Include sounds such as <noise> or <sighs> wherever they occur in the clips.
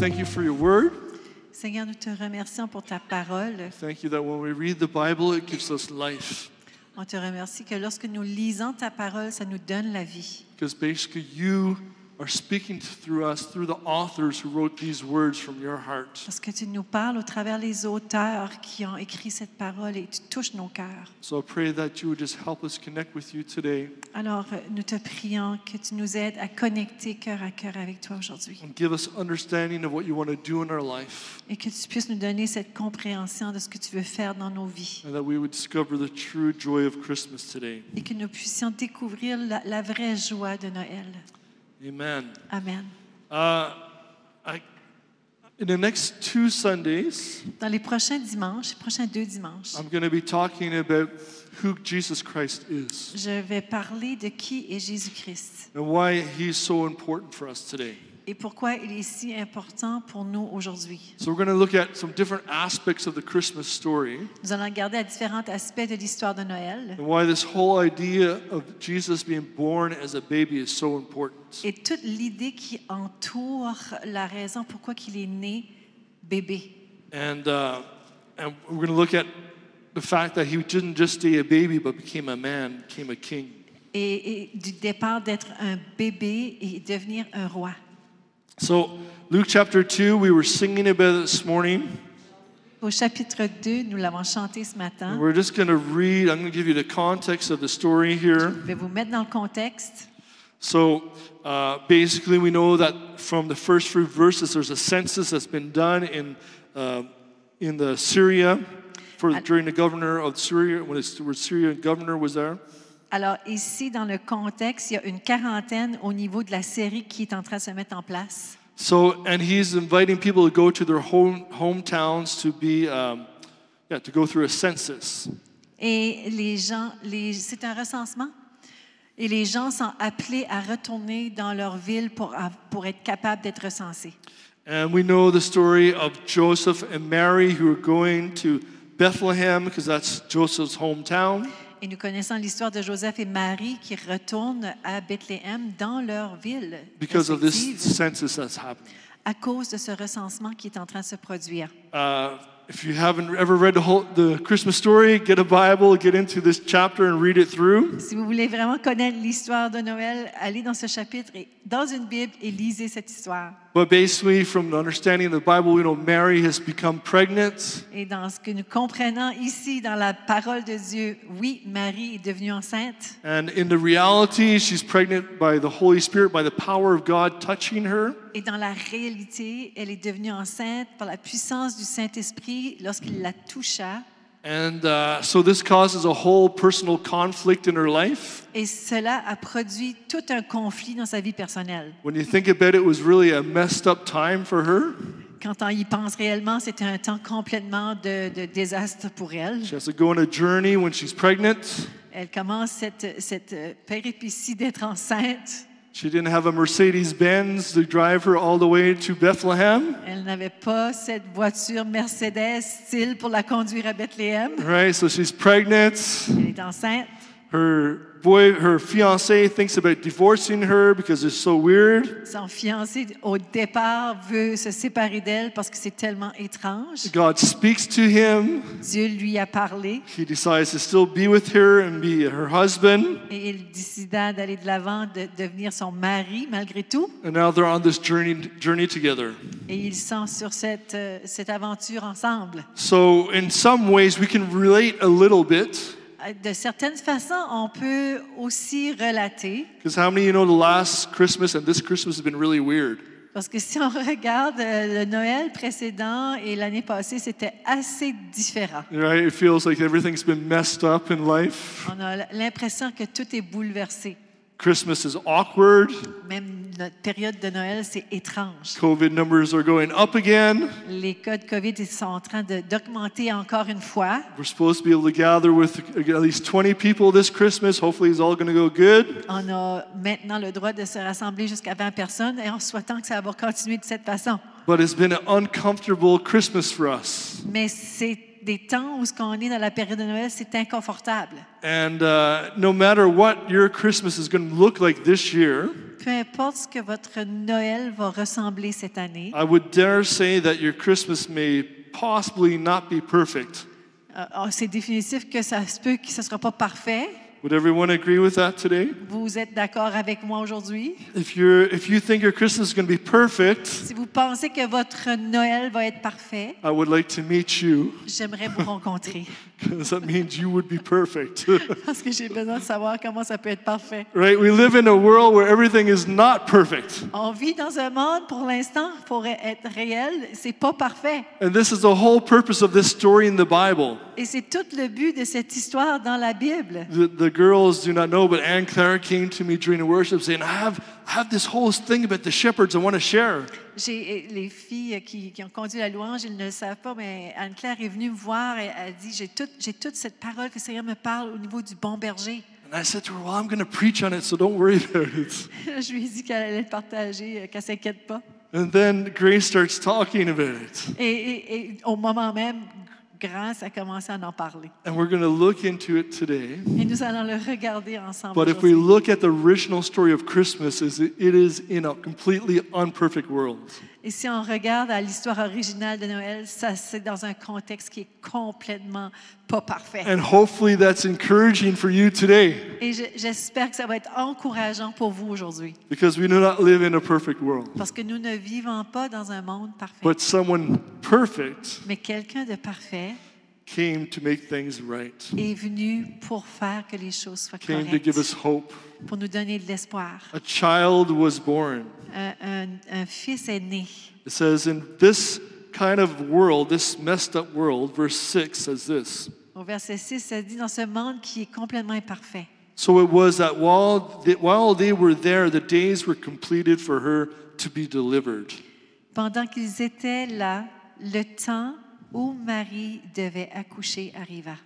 thank you for your word. Seigneur, nous te remercions pour ta parole. Thank you that when we read the Bible, it gives us life. On te remercie que lorsque nous lisons ta parole, ça nous donne la vie. Because basically, you are speaking through us, through the authors who wrote these words from your heart. Parce que tu nous parles au travers les auteurs qui ont écrit cette parole et tu touches nos cœurs. So I pray that you would just help us connect with you today Alors, euh, nous te prions que tu nous aides à connecter cœur à cœur avec toi aujourd'hui and give us understanding of what you want to do in our life, et que tu puisses nous donner cette compréhension de ce que tu veux faire dans nos vies and that we would discover the true joy of Christmas today. et que nous puissions découvrir la, la vraie joie de Noël. Amen. Amen. Uh, I, in the next two Sundays, Dans les prochains dimanches, les prochains deux dimanches, I'm going to be talking about who Jesus Christ is je vais parler de qui est Jésus-Christ and why he's so important for us today. Et pourquoi il est si important pour nous aujourd'hui? So, we're going to look at some different aspects of the Christmas story Nous allons regarder à différents aspects de l'histoire de Noël and why this whole idea of Jesus being born as a baby is so important. et toute l'idée qui entoure la raison pourquoi il est né bébé. And, uh, and we're going to look at the fact that he didn't just stay a baby, but became a man, became a king. Et, et du départ d'être un bébé et devenir un roi. So, Luke chapter 2, we were singing about it this morning. Au chapitre 2, nous l'avons chanté ce matin. We're just going to read, I'm going to give you the context of the story here. Je vais vous mettre dans le contexte. So, uh, basically, we know that from the first few verses, there's a census that's been done in, uh, in the Syria for, during the governor of Syria, when the when Syrian governor was there. Alors ici, dans le contexte, il y a une quarantaine au niveau de la série qui est en train de se mettre en place. So, and he's inviting people to go to their home hometowns to be, um, yeah, to go through a census. Et les gens, les, c'est un recensement. Et les gens sont appelés à retourner dans leur ville pour, pour être capables d'être recensés. And we know the story of Joseph and Mary who are going to Bethlehem because that's Joseph's hometown. Et nous connaissons l'histoire de Joseph et Marie qui retournent à Bethléem dans leur ville because of this respective census that's happening. à cause de ce recensement qui est en train de se produire. Uh, if you haven't ever read the whole the Christmas story, get a Bible, get into this chapter, and read it through. Si vous voulez vraiment connaître l'histoire de Noël, allez dans ce chapitre, et, dans une Bible et lisez cette histoire. But basically, from the understanding of the Bible, we know Mary has become pregnant, Et dans ce que nous comprenons ici, dans la parole de Dieu, oui, Marie est devenue enceinte. and in the reality, she's pregnant by the Holy Spirit, by the power of God touching her. Et dans la réalité, elle est devenue enceinte par la puissance du Saint-Esprit lorsqu'il la toucha. And uh, so this causes a whole personal conflict in her life. Et cela a produit tout un conflit dans sa vie personnelle. When you think about it, it was really a messed up time for her. Quand on y pense réellement, c'était un temps complètement de, de désastre pour elle. She has to go on a journey when she's pregnant. Elle commence cette, cette péripétie d'être enceinte. She didn't have a Mercedes Benz to drive her all the way to Bethlehem, Elle n'avait pas cette voiture Mercedes style pour la conduire à Bethléem. right? So she's pregnant. Elle est enceinte. Her boy, her fiance thinks about divorcing her because it's so weird. Son fiancé, au départ, veut se séparer d'elle parce que c'est tellement étrange. God speaks to him. Dieu lui a parlé He decides to still be with her and be her husband. et il décida d'aller de l'avant, de devenir son mari malgré tout. And now they're on this journey, journey together. Et ils sont sur cette, euh, cette aventure ensemble. So, in some ways, we can relate a little bit. Euh, De certaines façons, on peut aussi relater, Because how many of you know the last Christmas and this Christmas has been really weird? parce que si on <laughs> regarde euh, le Noël précédent et l'année passée, c'était assez différent. Right? It feels like everything's been messed up in life. On a l'impression que tout est bouleversé. Christmas is awkward. Même notre période de Noël, c'est étrange. COVID numbers are going up again. Les cas de COVID ils sont en train d'augmenter encore une fois. We're supposed to be able to gather with at least 20 people this Christmas. Hopefully, it's all going to go good. On a maintenant le droit de se rassembler jusqu'à 20 personnes et en souhaitant que ça va continuer de cette façon. But it's been an uncomfortable Christmas for us. Mais c'est des temps où ce qu'on est dans la période de Noël, c'est inconfortable. And uh, no matter what your Christmas is going to look like this year, peu importe ce que votre Noël va ressembler cette année, I would dare say that your Christmas may possibly not be perfect. euh, ah, c'est définitif que ça se peut que ce ne sera pas parfait. Would everyone agree with that today? Vous êtes d'accord avec moi aujourd'hui? If you're if you think your Christmas is going to be perfect, Si vous pensez que votre Noël va être parfait, I would like to meet you j'aimerais vous rencontrer <laughs> because that means you would be perfect. <laughs> parce que j'ai besoin de savoir comment ça peut être parfait. right? We live in a world where everything is not perfect. On vit dans un monde, pour l'instant, pour être réel, c'est pas parfait. And this is the whole purpose of this story in the Bible. Et c'est tout le but de cette histoire dans la Bible. The, the girls do not know, but Anne Claire came to me during the worship saying, I have, I have this whole thing about the shepherds I want to share. J'ai les filles qui, qui ont conduit la louange, ils ne le savent pas, mais Anne-Claire est venue me voir et elle a dit J'ai tout- j'ai toute cette parole que le Seigneur me parle au niveau du bon berger. And I said to her, Well, I'm going to preach on it, so don't worry about it. <laughs> Je lui ai dit qu'elle allait le partager, euh, qu'elle ne s'inquiète pas. And then Grace starts talking about it. Et, et- et au moment même, Grâce commencé à en parler. And we're going to look into it today. Et nous allons le regarder ensemble. But if we look at the original story of Christmas, is it it is in a completely unperfect world. Et si on regarde à l'histoire originale de Noël, ça c'est dans un contexte qui est complètement pas parfait. And hopefully that's encouraging for you today Et je- j'espère que ça va être encourageant pour vous aujourd'hui. because we do not live in a perfect world. Parce que nous ne vivons pas dans un monde parfait. But someone perfect Mais quelqu'un de parfait came to make things right, est venu pour faire que les choses soient came to give us correctes, hope. pour nous donner de l'espoir. A child was born. Un, fils est né. It says, in this kind of world, this messed up world, verse 6 says this. Au verset 6, ça dit dans ce monde qui est complètement imparfait. So it was that while they, while they were there, the days were completed for her to be delivered. Pendant qu'ils étaient là, le temps où Marie devait accoucher arriva.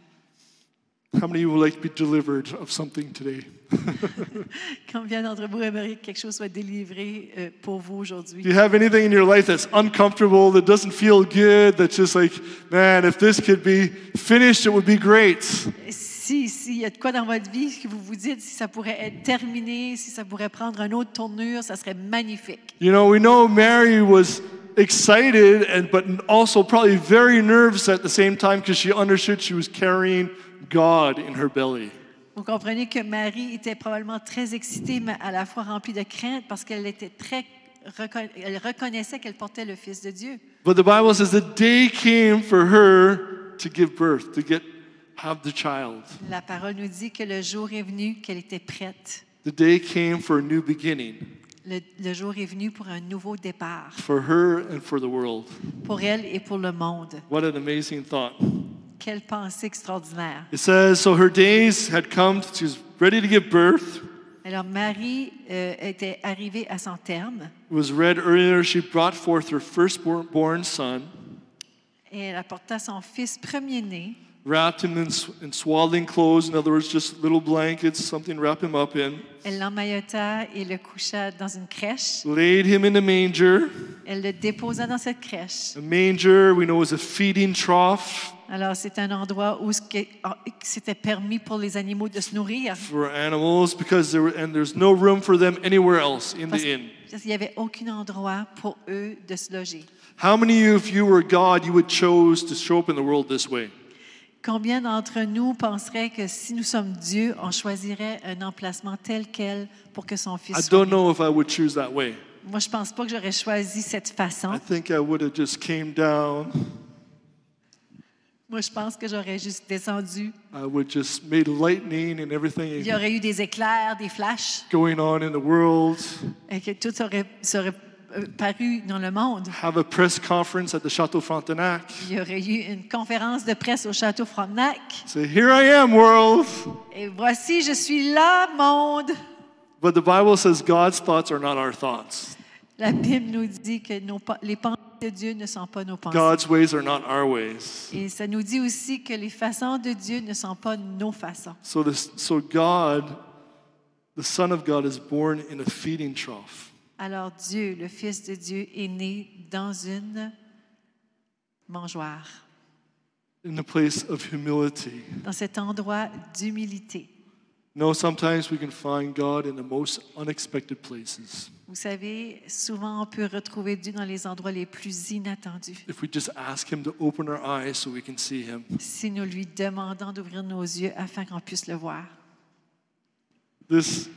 How many of you would like to be delivered of something today? <laughs> Combien d'entre vous aimeriez que quelque chose soit délivré euh, pour vous aujourd'hui? Do you have anything in your life that's uncomfortable, that doesn't feel good, that's just like, man, if this could be finished, it would be great? Si, s'il y a de quoi dans votre vie que vous vous dites, si ça pourrait être terminé, si ça pourrait prendre une autre tournure, ça serait magnifique. You know, we know Mary was excited, and, but also probably very nervous at the same time because she understood she was carrying God in her belly. Vous comprenez que Marie était probablement très excitée, mais à la fois remplie de crainte parce qu'elle était très elle reconnaissait qu'elle portait le Fils de Dieu. But the Bible says the day came for her to give birth, to get have the child. La parole nous dit que le jour est venu qu'elle était prête. The day came for a new beginning Le, le jour est venu pour un nouveau départ, for her and for the world. pour elle et pour le monde. What an amazing thought. Quelle pensée extraordinaire. It says, so her days had come, she was ready to give birth. Alors Marie euh, était arrivée à son terme It was read earlier, she brought forth her firstborn born son, et elle apporta son fils premier-né, wrapped him in, in swaddling clothes, in other words, just little blankets, something to wrap him up in, elle l'emmaillota et le coucha dans une crèche. laid him in a manger. Elle le déposa dans cette crèche. A manger, we know, is a feeding trough Alors c'est un endroit où ah, c'était permis pour les animaux de se nourrir. for animals because there were, and there's no room for them anywhere else in Parce the inn. parce qu'il n'y avait aucun endroit pour eux de se loger. How many of you, if you were God, you would chose to show up in the world this way? Combien d'entre nous penseraient que si nous sommes Dieu, on choisirait un emplacement tel quel pour que son I fils soit don't know if I would choose that way. Moi, je pense pas que j'aurais choisi cette façon. I think I would have just came down. Moi, je pense que j'aurais juste descendu. I would just made lightning and Il everything y aurait eu des éclairs, des flashs, going on in the world. et que tout aurait, serait euh, paru dans le monde. Have a press conference at the Chateau Frontenac. Il y aurait eu une conférence de presse au château Frontenac. Say, here I am, world. Et voici, je suis là, monde. But the Bible says God's thoughts are not our thoughts. La Bible nous dit que nos les pensées de Dieu ne sont pas nos pensées. God's ways are not our ways. Et ça nous dit aussi que les façons de Dieu ne sont pas nos façons. So, this, so God, the Son of God, is born in a feeding trough. Alors Dieu, le Fils de Dieu, est né dans une mangeoire, in a place of humility. dans cet endroit d'humilité. No, sometimes we can find God in the most unexpected places Vous savez, souvent on peut retrouver Dieu dans les endroits les plus inattendus. if we just ask Him to open our eyes so we can see Him. Si nous lui demandons d'ouvrir nos yeux afin qu'on puisse le voir. This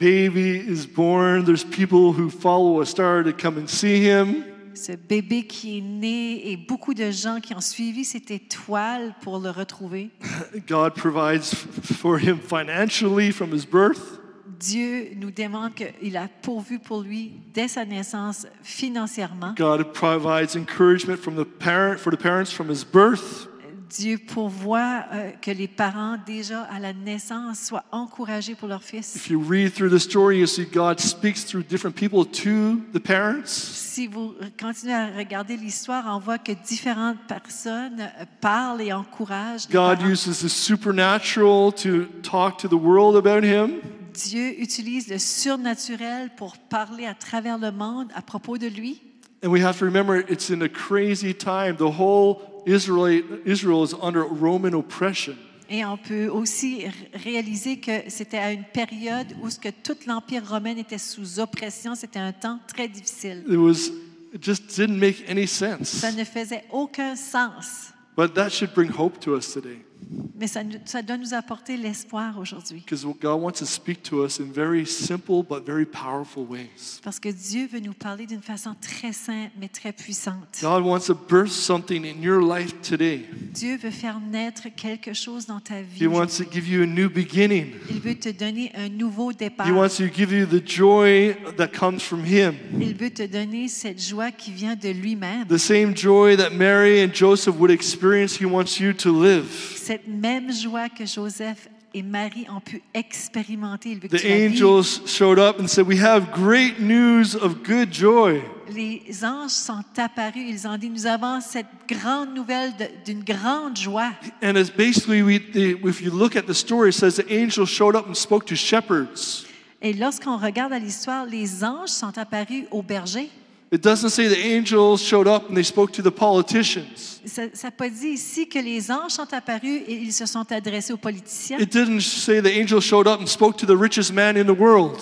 baby is born. There's people who follow a star to come and see Him. Ce bébé qui est né et beaucoup de gens qui ont suivi cette étoile pour le retrouver. <laughs> God provides for him financially from his birth. Dieu nous demande qu'il a pourvu pour lui dès sa naissance financièrement. God provides encouragement from the parent for the parents from his birth. Dieu pourvoit euh, que les parents déjà à la naissance soient encouragés pour leur fils. If you read through the story, you see God speaks through different people to the parents. Si vous continuez à regarder l'histoire, on voit que différentes personnes euh, parlent et encouragent. les God parents. uses the supernatural to talk to the world about him. Dieu utilise le surnaturel pour parler à travers le monde à propos de lui. And we have to remember it's in a crazy time. The whole Israel, Israel is under Roman oppression. Et on peut aussi réaliser que c'était à une période où ce que tout l'Empire romain était sous oppression. C'était un temps très difficile. It was it just didn't make any sense. Ça ne faisait aucun sens. But that should bring hope to us today. Mais ça, ça doit nous apporter l'espoir aujourd'hui. Because God wants to speak to us in very simple but very powerful ways. Parce que Dieu veut nous parler d'une façon très simple, mais très puissante. God wants to birth something in your life today. Dieu veut faire naître quelque chose dans ta vie. He wants to give you a new beginning. Il veut te donner un nouveau départ. He wants to give you the joy that comes from Him. Il veut te donner cette joie qui vient de lui-même. The same joy that Mary and Joseph would experience, He wants you to live. Cette même joie que Joseph et Marie ont pu expérimenter. Il veut que The tu la vives. angels showed up and said, We have great news of good joy. Les anges sont apparus. Ils ont dit, nous avons cette grande nouvelle de- d'une grande joie. And it's basically, we, the, if you look at the story, it says the angels showed up and spoke to shepherds. Et lorsqu'on regarde à l'histoire, les anges sont apparus aux bergers. It doesn't say the angels showed up and they spoke to the politicians. Ça n'a pas dit ici que les anges sont apparus et ils se sont adressés aux politiciens. It didn't say the angels showed up and spoke to the richest man in the world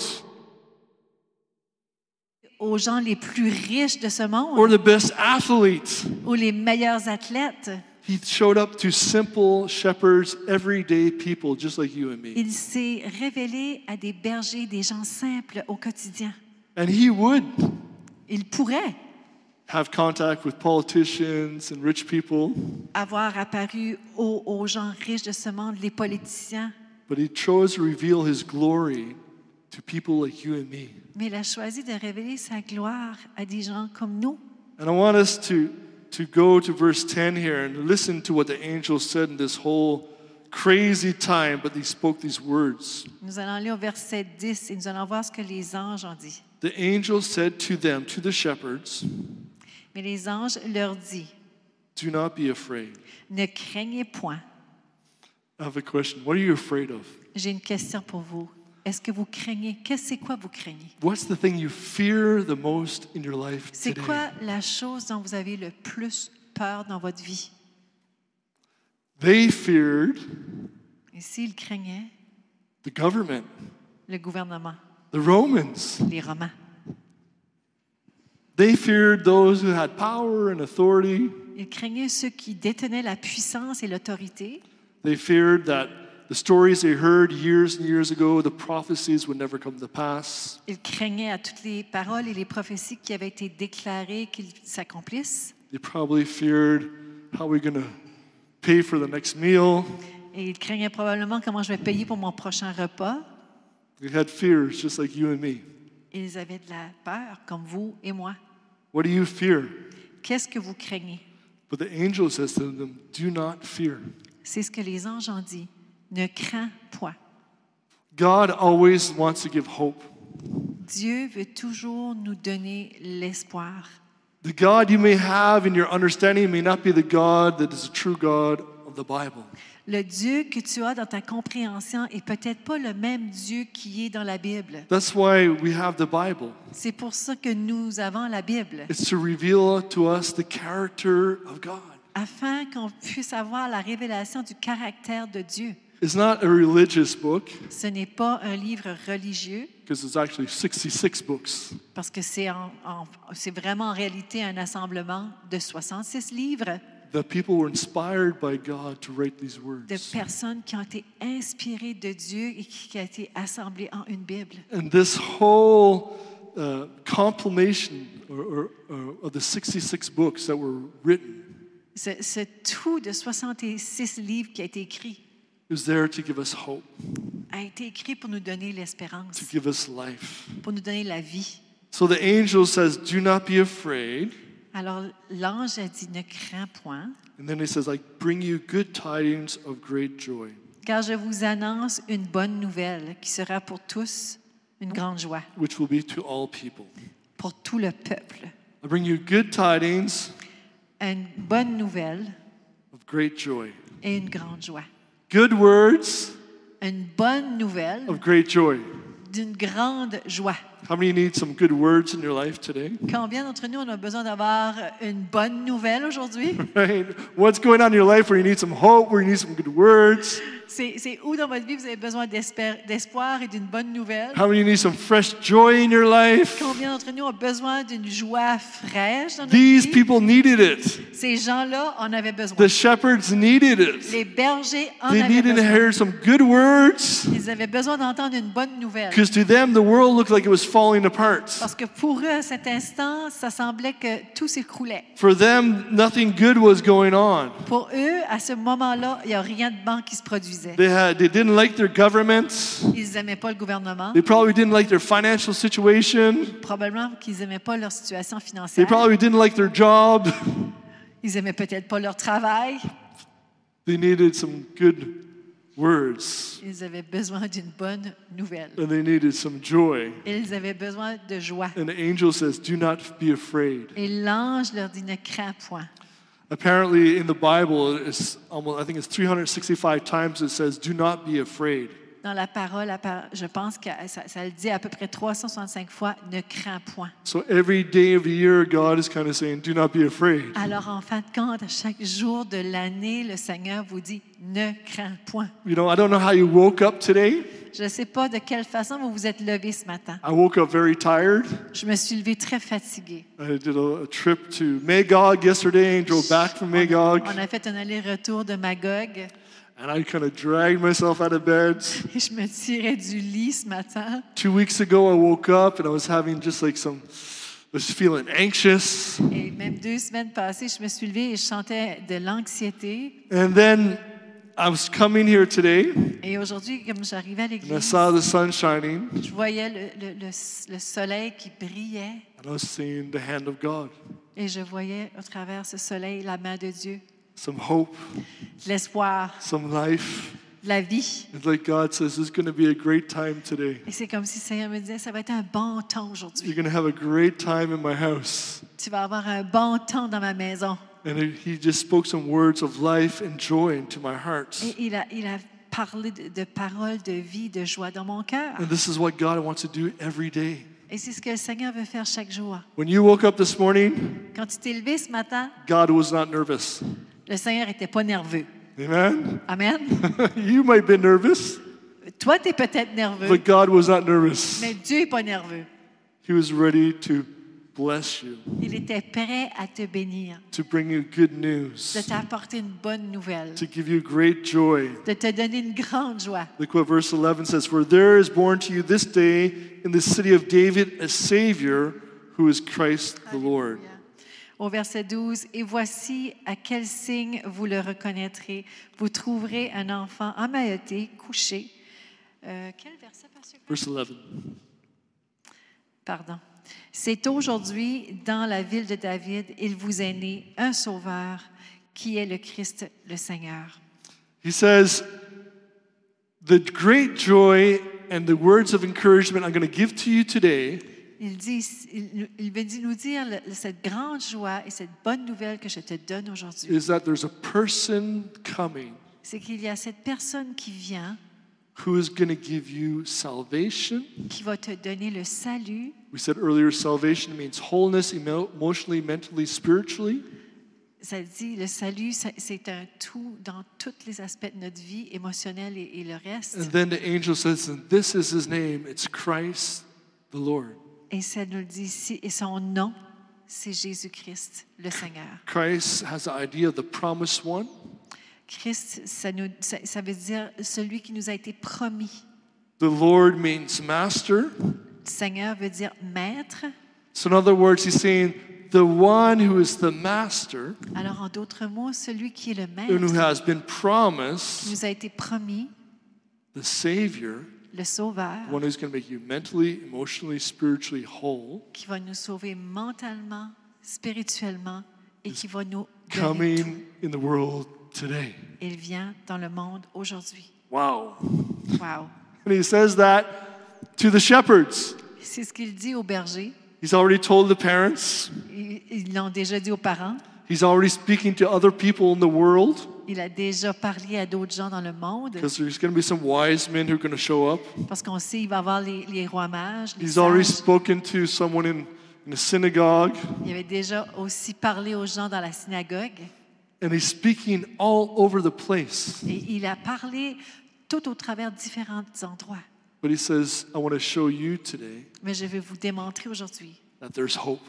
aux gens les plus riches de ce or monde the best athlete. ou les meilleurs athlètes. He showed up to simple shepherds, everyday people just like you and me. Il s'est révélé à des bergers, des gens simples au quotidien. And he would Il pourrait have contact with politicians and rich people, avoir apparu aux, aux gens riches de ce monde, les politiciens, but he chose to reveal his glory to people like you and me. mais il a choisi de révéler sa gloire à des gens comme nous. And I want us to, to go to verse 10 here and listen to what the angel said in this whole crazy time, but he spoke these words. Nous allons aller au verset 10 et nous allons voir ce que les anges ont dit. The angel said to them, to the shepherds, Mais les anges leur dit, Do not be afraid. ne craignez point. I have a question. What are you afraid of? J'ai une question pour vous. Est-ce que vous craignez? Qu'est-ce c'est quoi vous craignez? What's the thing you fear the most in your life C'est today? quoi la chose dont vous avez le plus peur dans votre vie? They feared Et s'ils craignaient, the government, le gouvernement, the Romans. les Romains. They feared those who had power and authority. Ils craignaient ceux qui détenaient la puissance et l'autorité. They feared that the stories they heard years and years ago, the prophecies would never come to pass. Ils craignaient à toutes les paroles et les prophéties qui avaient été déclarées qu'ils s'accomplissent. They probably feared how we're going to pay for the next meal? Et ils craignaient probablement comment je vais payer pour mon prochain repas? They had fears just like you and me. Ils avaient de la peur, comme vous et moi. What do you fear? Qu'est-ce que vous craignez? But the angel says to them, Do not fear. C'est ce que les anges ont dit. Ne crains point. God always wants to give hope. Dieu veut toujours nous donner l'espoir. The God you may have in your understanding may not be the God that is the true God of the Bible. Le Dieu que tu as dans ta compréhension est peut-être pas le même Dieu qui est dans la Bible. That's why we have the Bible. C'est pour ça que nous avons la Bible, It's to reveal to us the character of God. afin qu'on puisse avoir la révélation du caractère de Dieu. is not a religious book Ce n'est pas un livre religieux, because it's actually 66 books. parce que c'est en- en- c'est vraiment en réalité un assemblement de 66 livres That people were inspired by God to write these words. de personnes qui ont été inspirées de Dieu et qui, qui a été assemblées en une Bible. And this whole uh, compilation or, or, or of the 66 books that were written Ce, ce tout de 66 livres qui a été écrit is there to give us hope, a été écrit pour nous donner to l'espérance, give us life. pour nous donner la vie. So the angel says, Do not be afraid. Alors l'ange a dit, ne crains point, And then he says, I bring you good tidings of great joy. car je vous annonce une bonne nouvelle qui sera pour tous une grande joie, which will be to all people. pour tout le peuple. I bring you good tidings Une bonne nouvelle of great joy. et une grande joie. Good words Une bonne nouvelle of great joy. d'une grande joie. How many need some good words in your life today? <laughs> Combien d'entre nous on a besoin d'avoir une bonne nouvelle aujourd'hui? <laughs> Right? What's going on in your life where you need some hope, where you need some good words? C'est où dans votre vie vous avez besoin d'espoir et d'une bonne nouvelle? How many need some fresh joy in your life? Combien d'entre nous ont besoin d'une joie fraîche dans notre These vie? people needed it. Ces gens-là en avaient besoin. The shepherds needed it. Les bergers en They avaient needed to hear some good words Ils avaient besoin d'entendre une bonne nouvelle. because to them the world looked like it was falling apart. Parce que pour eux, à cet instant, ça semblait que tout s'écroulait. For them, nothing good was going on. Pour eux, à ce moment-là, il n'y a rien de bon qui se produisait. They, had, they didn't like their governments. Ils n'aimaient pas le gouvernement. They probably didn't like their financial situation. Probablement qu'ils n'aimaient pas leur situation They financière. probably didn't like their job. Ils n'aimaient peut-être pas leur travail. They needed some good words Ils avaient besoin d'une bonne nouvelle. and they needed some joy. Ils avaient besoin de joie. And the angel says, Do not be afraid. Et l'ange leur dit, ne crains point. Apparently, in the Bible, it's almost, I think it's 365 times it says, Do not be afraid. Dans la parole, je pense que ça, ça le dit à peu près 365 fois, ne crains point. So every day of the year, God is kind of saying, Do not be afraid. Alors, en fin de compte, à chaque jour de l'année, le Seigneur vous dit, ne crains point. You know, I don't know how you woke up today. Je ne sais pas de quelle façon vous vous êtes levé ce matin. I woke up very tired. Je me suis levée très fatiguée. I did a, a trip to Magog yesterday and drove back from Magog. On a fait un aller-retour de Magog And I kind of dragged myself out of bed. et je me tirais du lit ce matin. Two weeks ago, I woke up and I was having just like some, I was feeling anxious. Et même deux semaines passées, je me suis levée et je sentais de l'anxiété. And then I was coming here today Et aujourd'hui, comme j'arrivais à and I l'église, saw the sun shining je voyais le, le- le- le soleil qui brillait and I was seeing the hand of God, et je voyais au travers ce soleil la main de Dieu, some hope, de l'espoir, some life. de la vie. It's like God says, it's going to be a great time today. Et c'est comme si le Seigneur me disait, ça va être un bon temps aujourd'hui. You're going to have a great time in my house. Tu vas avoir un bon temps dans ma maison. And he just spoke some words of life and joy into my heart. Et il a, il a parlé de, de paroles de vie, de joie dans mon cœur. And this is what God wants to do every day. Et c'est ce que le Seigneur veut faire chaque jour. When you woke up this morning, Quand tu t'es levé ce matin, God was not nervous. Le Seigneur n'était pas nerveux. Amen? Amen. <laughs> you might be nervous, Toi, tu es peut-être nerveux, but God was not nervous. mais Dieu n'est pas nerveux. He was ready to bless you, Il était prêt à te bénir, to bring you good news. de t'apporter une bonne nouvelle, to give you great joy. de te donner une grande joie. Look what verse 11 says For there is born to you this day in the city of David a Savior who is Christ the Lord. Au verset 12, Et voici à quel signe vous le reconnaîtrez. Vous trouverez un enfant emmailloté, couché. Euh, quel verset? Verse 11. Pardon. C'est aujourd'hui, dans la ville de David, il vous est né un sauveur qui est le Christ, le Seigneur. He says, The great joy and the words of encouragement I'm going to give to you today Il, dit, il, il veut nous dire cette grande joie et cette bonne nouvelle que je te donne aujourd'hui. is that there's a person coming C'est qu'il y a cette personne qui vient, who is going to give you salvation. qui va te donner le salut. We said earlier, salvation means wholeness emo- emotionally, mentally, spiritually. ça dit, le salut, ça- c'est un tout dans tous les aspects de notre vie, émotionnelle et, et le reste. And then the angel says, and this is his name. It's Christ the Lord. Et ça nous le dit ici, et son nom, c'est Jésus-Christ, le Seigneur. Christ has the idea of the promised one. Christ, ça, nous, ça, ça veut dire celui qui nous a été promis. The Lord means master. Seigneur veut dire maître. So, in other words, he's saying the one who is the master Alors, en d'autres mots, celui qui est le and who maître, has been qui promised, nous a été promis, the Savior, le sauveur, one who's going to make you mentally, emotionally, spiritually whole, qui va nous sauver mentalement, spirituellement et qui va nous donner tout. coming in the world today. Il vient dans le monde aujourd'hui. Wow. Wow. And he says that to the shepherds. C'est ce qu'il dit aux bergers. He's already told the parents. Ils ils l'ont déjà dit aux parents. He's already speaking to other people in the world Il a déjà parlé à d'autres gens dans le monde because there's going to be some wise men who are going to show up. parce qu'on sait qu'il va y avoir les, les rois mages. Les He's already spoken to someone in, in a synagogue, Il avait déjà aussi parlé aux gens dans la synagogue and he's speaking all over the place. et il a parlé tout au travers de différents endroits. But he says, I want to show you today Mais je vais vous démontrer aujourd'hui that there's hope,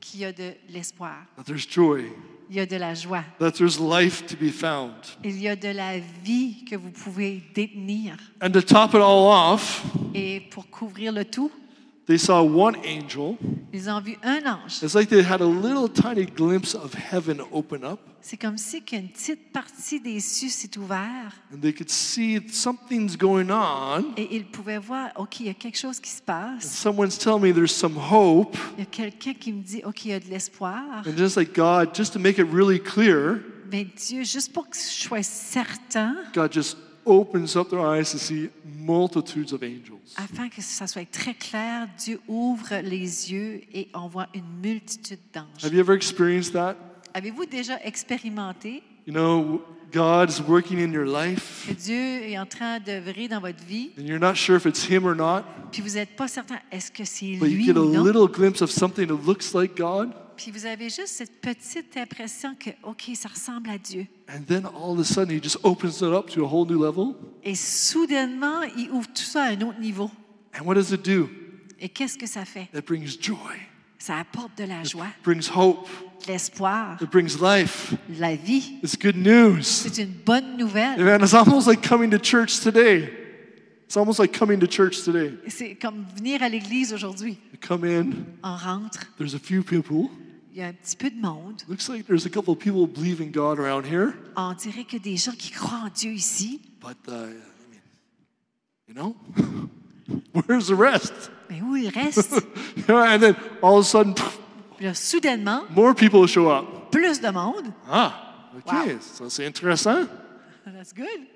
qu'il y a de l'espoir, that there's joy, il y a de la joie, that there's life to be found. il y a de la vie que vous pouvez détenir. And to top it all off, Et pour couvrir le tout, they saw one angel. ils ont vu un ange. It's like they had a little tiny glimpse of heaven open up, C'est comme si qu'une petite partie des cieux s'est ouverte and they could see something's going on. et ils pouvaient voir, OK, il y a quelque chose qui se passe. Someone's telling me there's some hope. Il y a quelqu'un qui me dit, OK, il y a de l'espoir. And just like God, just to make it really clear, Mais Dieu, juste pour que je sois certain, God just opens up their eyes to see multitudes of angels. afin que ça soit très clair, Dieu ouvre les yeux et on voit une multitude d'anges. Have you ever experienced that? Avez-vous déjà expérimenté You know, God's working in your life, que Dieu est en train d'œuvrer dans votre vie, and you're not sure if it's Him or not, puis vous n'êtes pas certain, est-ce que c'est but you lui get a ou non? little glimpse of something that looks like God, Puis vous avez juste cette petite impression que, OK, ça ressemble à Dieu. and then all of a sudden He just opens it up to a whole new level. Et soudainement, il ouvre tout ça à un autre niveau. And what does it do? Et qu'est-ce que ça fait? It brings joy, Ça apporte de la joie, brings hope, de l'espoir, it brings life. de la vie. It's good news. C'est une bonne nouvelle. It's almost like coming to church today. It's almost like coming to church today. C'est comme venir à l'église aujourd'hui. Come in, On rentre, there's a few people. Il y a un petit peu de monde. Looks like there's a couple of people believing God around here, On dirait que des gens qui croient en Dieu ici. but uh, I mean, you know, <laughs> where's the rest? Mais où ils restent? <laughs> and then all of a sudden, Puis là, soudainement, more people show up. plus de monde. Ah, okay, so c'est intéressant. <laughs> That's good.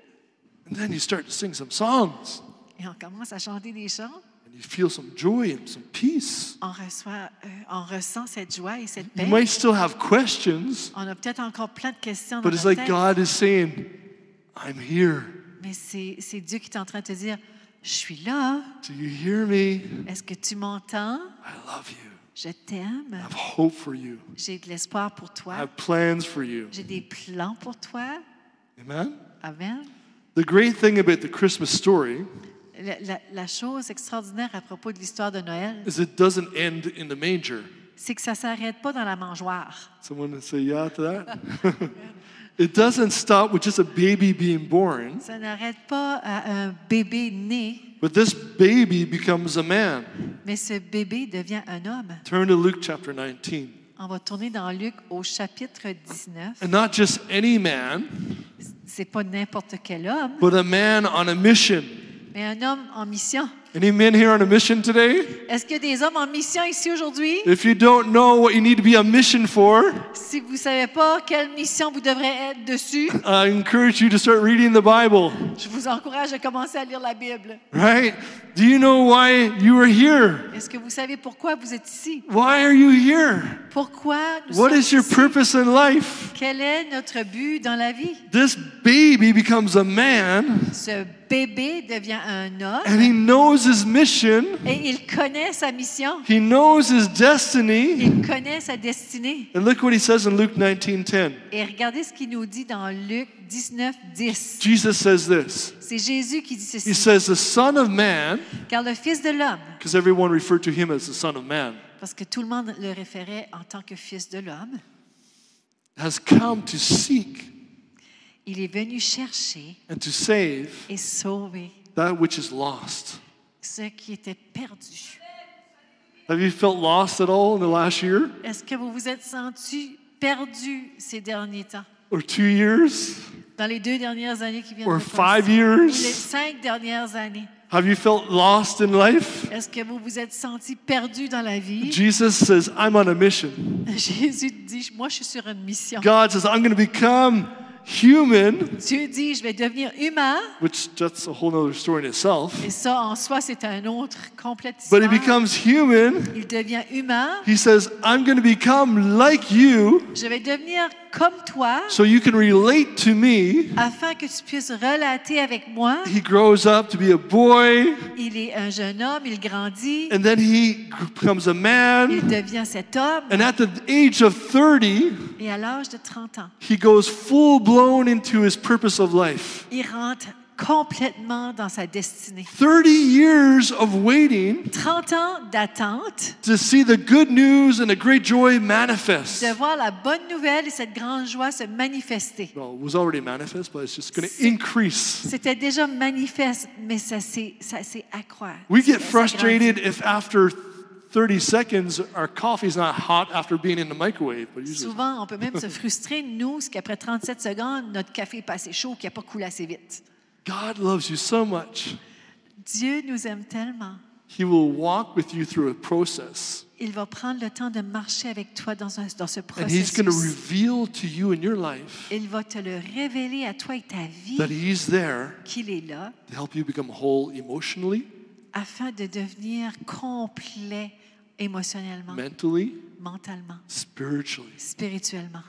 And then you start to sing some songs, Et on commence à chanter des chants. And you feel some joy and some peace. On, reçoit, euh, on ressent cette joie et cette paix. You might still have questions, On a peut-être encore plein de questions dans but it's notre like tête. God is saying, I'm here. Mais c'est c'est Dieu qui est en train de te dire, je suis là. Do you hear me? Est-ce que tu m'entends? I love you. Je t'aime. I have hope for you. J'ai de l'espoir pour I toi. have plans for you. J'ai des plans pour toi. Amen? Amen. The great thing about the Christmas story La, la- la chose extraordinaire à propos de l'histoire de Noël, is it doesn't end in the manger. c'est que ça ne s'arrête pas dans la mangeoire. Someone say yeah to that? <laughs> it doesn't stop with just a baby being born, Ça n'arrête pas à un bébé né, but this baby becomes a man. mais ce bébé devient un homme. Turn to Luke chapter 19. On va tourner dans Luc au chapitre 19. And not just any man, C'est pas n'importe quel homme, but a man on a mission. Mais un homme en mission. Any men here on a mission today? Est-ce qu'il y a des hommes en mission ici aujourd'hui? If you don't know what you need to be on mission for, Si vous ne savez pas quelle mission vous devrez être dessus, <laughs> I encourage you to start reading the Bible. je vous encourage à commencer à lire la Bible. Right? Do you know why you are here? Est-ce que vous savez pourquoi vous êtes ici? Why are you here? Pourquoi nous What sommes is your ici? purpose in life? Quel est notre but dans la vie? This baby becomes a man, Ce bébé devient un homme and he knows his mission, et il connaît sa mission. he knows his destiny. Il connaît sa destinée. And look what he says in Luke 19:10. Et regardez ce qu'il nous dit dans Luc 19, 10. Jesus says this. C'est Jésus qui dit He says, The Son of Man, Car le Fils de l'homme, because everyone referred to him as the Son of Man, parce que tout le monde le référait en tant que Fils de l'homme, has come to seek il est venu chercher and to save et sauver that which is lost. ce qui était perdu. Have you felt lost at all in the last year? Est-ce que vous vous êtes senti perdu ces derniers temps? or two years? Dans les deux dernières années qui viennent or five? Ou les years? cinq dernières années? Have you felt lost in life? Est-ce que vous vous êtes senti perdu dans la vie? Jesus says, I'm on a mission. <laughs> Jésus dit, moi je suis sur une mission. God says, I'm going to become human, Dieu dit, je vais devenir humain. which that's a whole other story in itself. Et ça, en soi, c'est un autre complète But he becomes human. Il devient humain. He says, I'm going to become like you Je vais devenir comme toi so you can relate to me. afin que tu puisses relater avec moi. He grows up to be a boy, Il est un jeune homme, il grandit, and then he becomes a il man. devient cet homme. And at the age of 30, Et à l'âge de 30 ans, he goes full blown into his purpose of life. il rentre complètement dans sa destinée. 30 years of waiting 30 ans d'attente, to see the good news and the great joy manifest. de voir la bonne nouvelle et cette grande joie se manifester. Well, it was already manifest, but it's just going to increase. C'était déjà manifeste, mais ça s'est ça s'est. We get frustrated if after 30 seconds our coffee's not hot after being in the microwave. But usually, Souvent, on peut même se frustrer, nous, qu'après 37 secondes, notre café est pas assez chaud, qu'il n'a pas coulé assez vite. God loves you so much. Dieu nous aime tellement. He will walk with you through a process. Il va prendre le temps de marcher avec toi dans, un- dans ce And He's going to processus. reveal to you in your life Il va te le révéler à toi et ta vie that He's there qu'il est là to help you become whole emotionally, afin de devenir complet émotionnellement, mentally, mentalement, spiritually. spirituellement.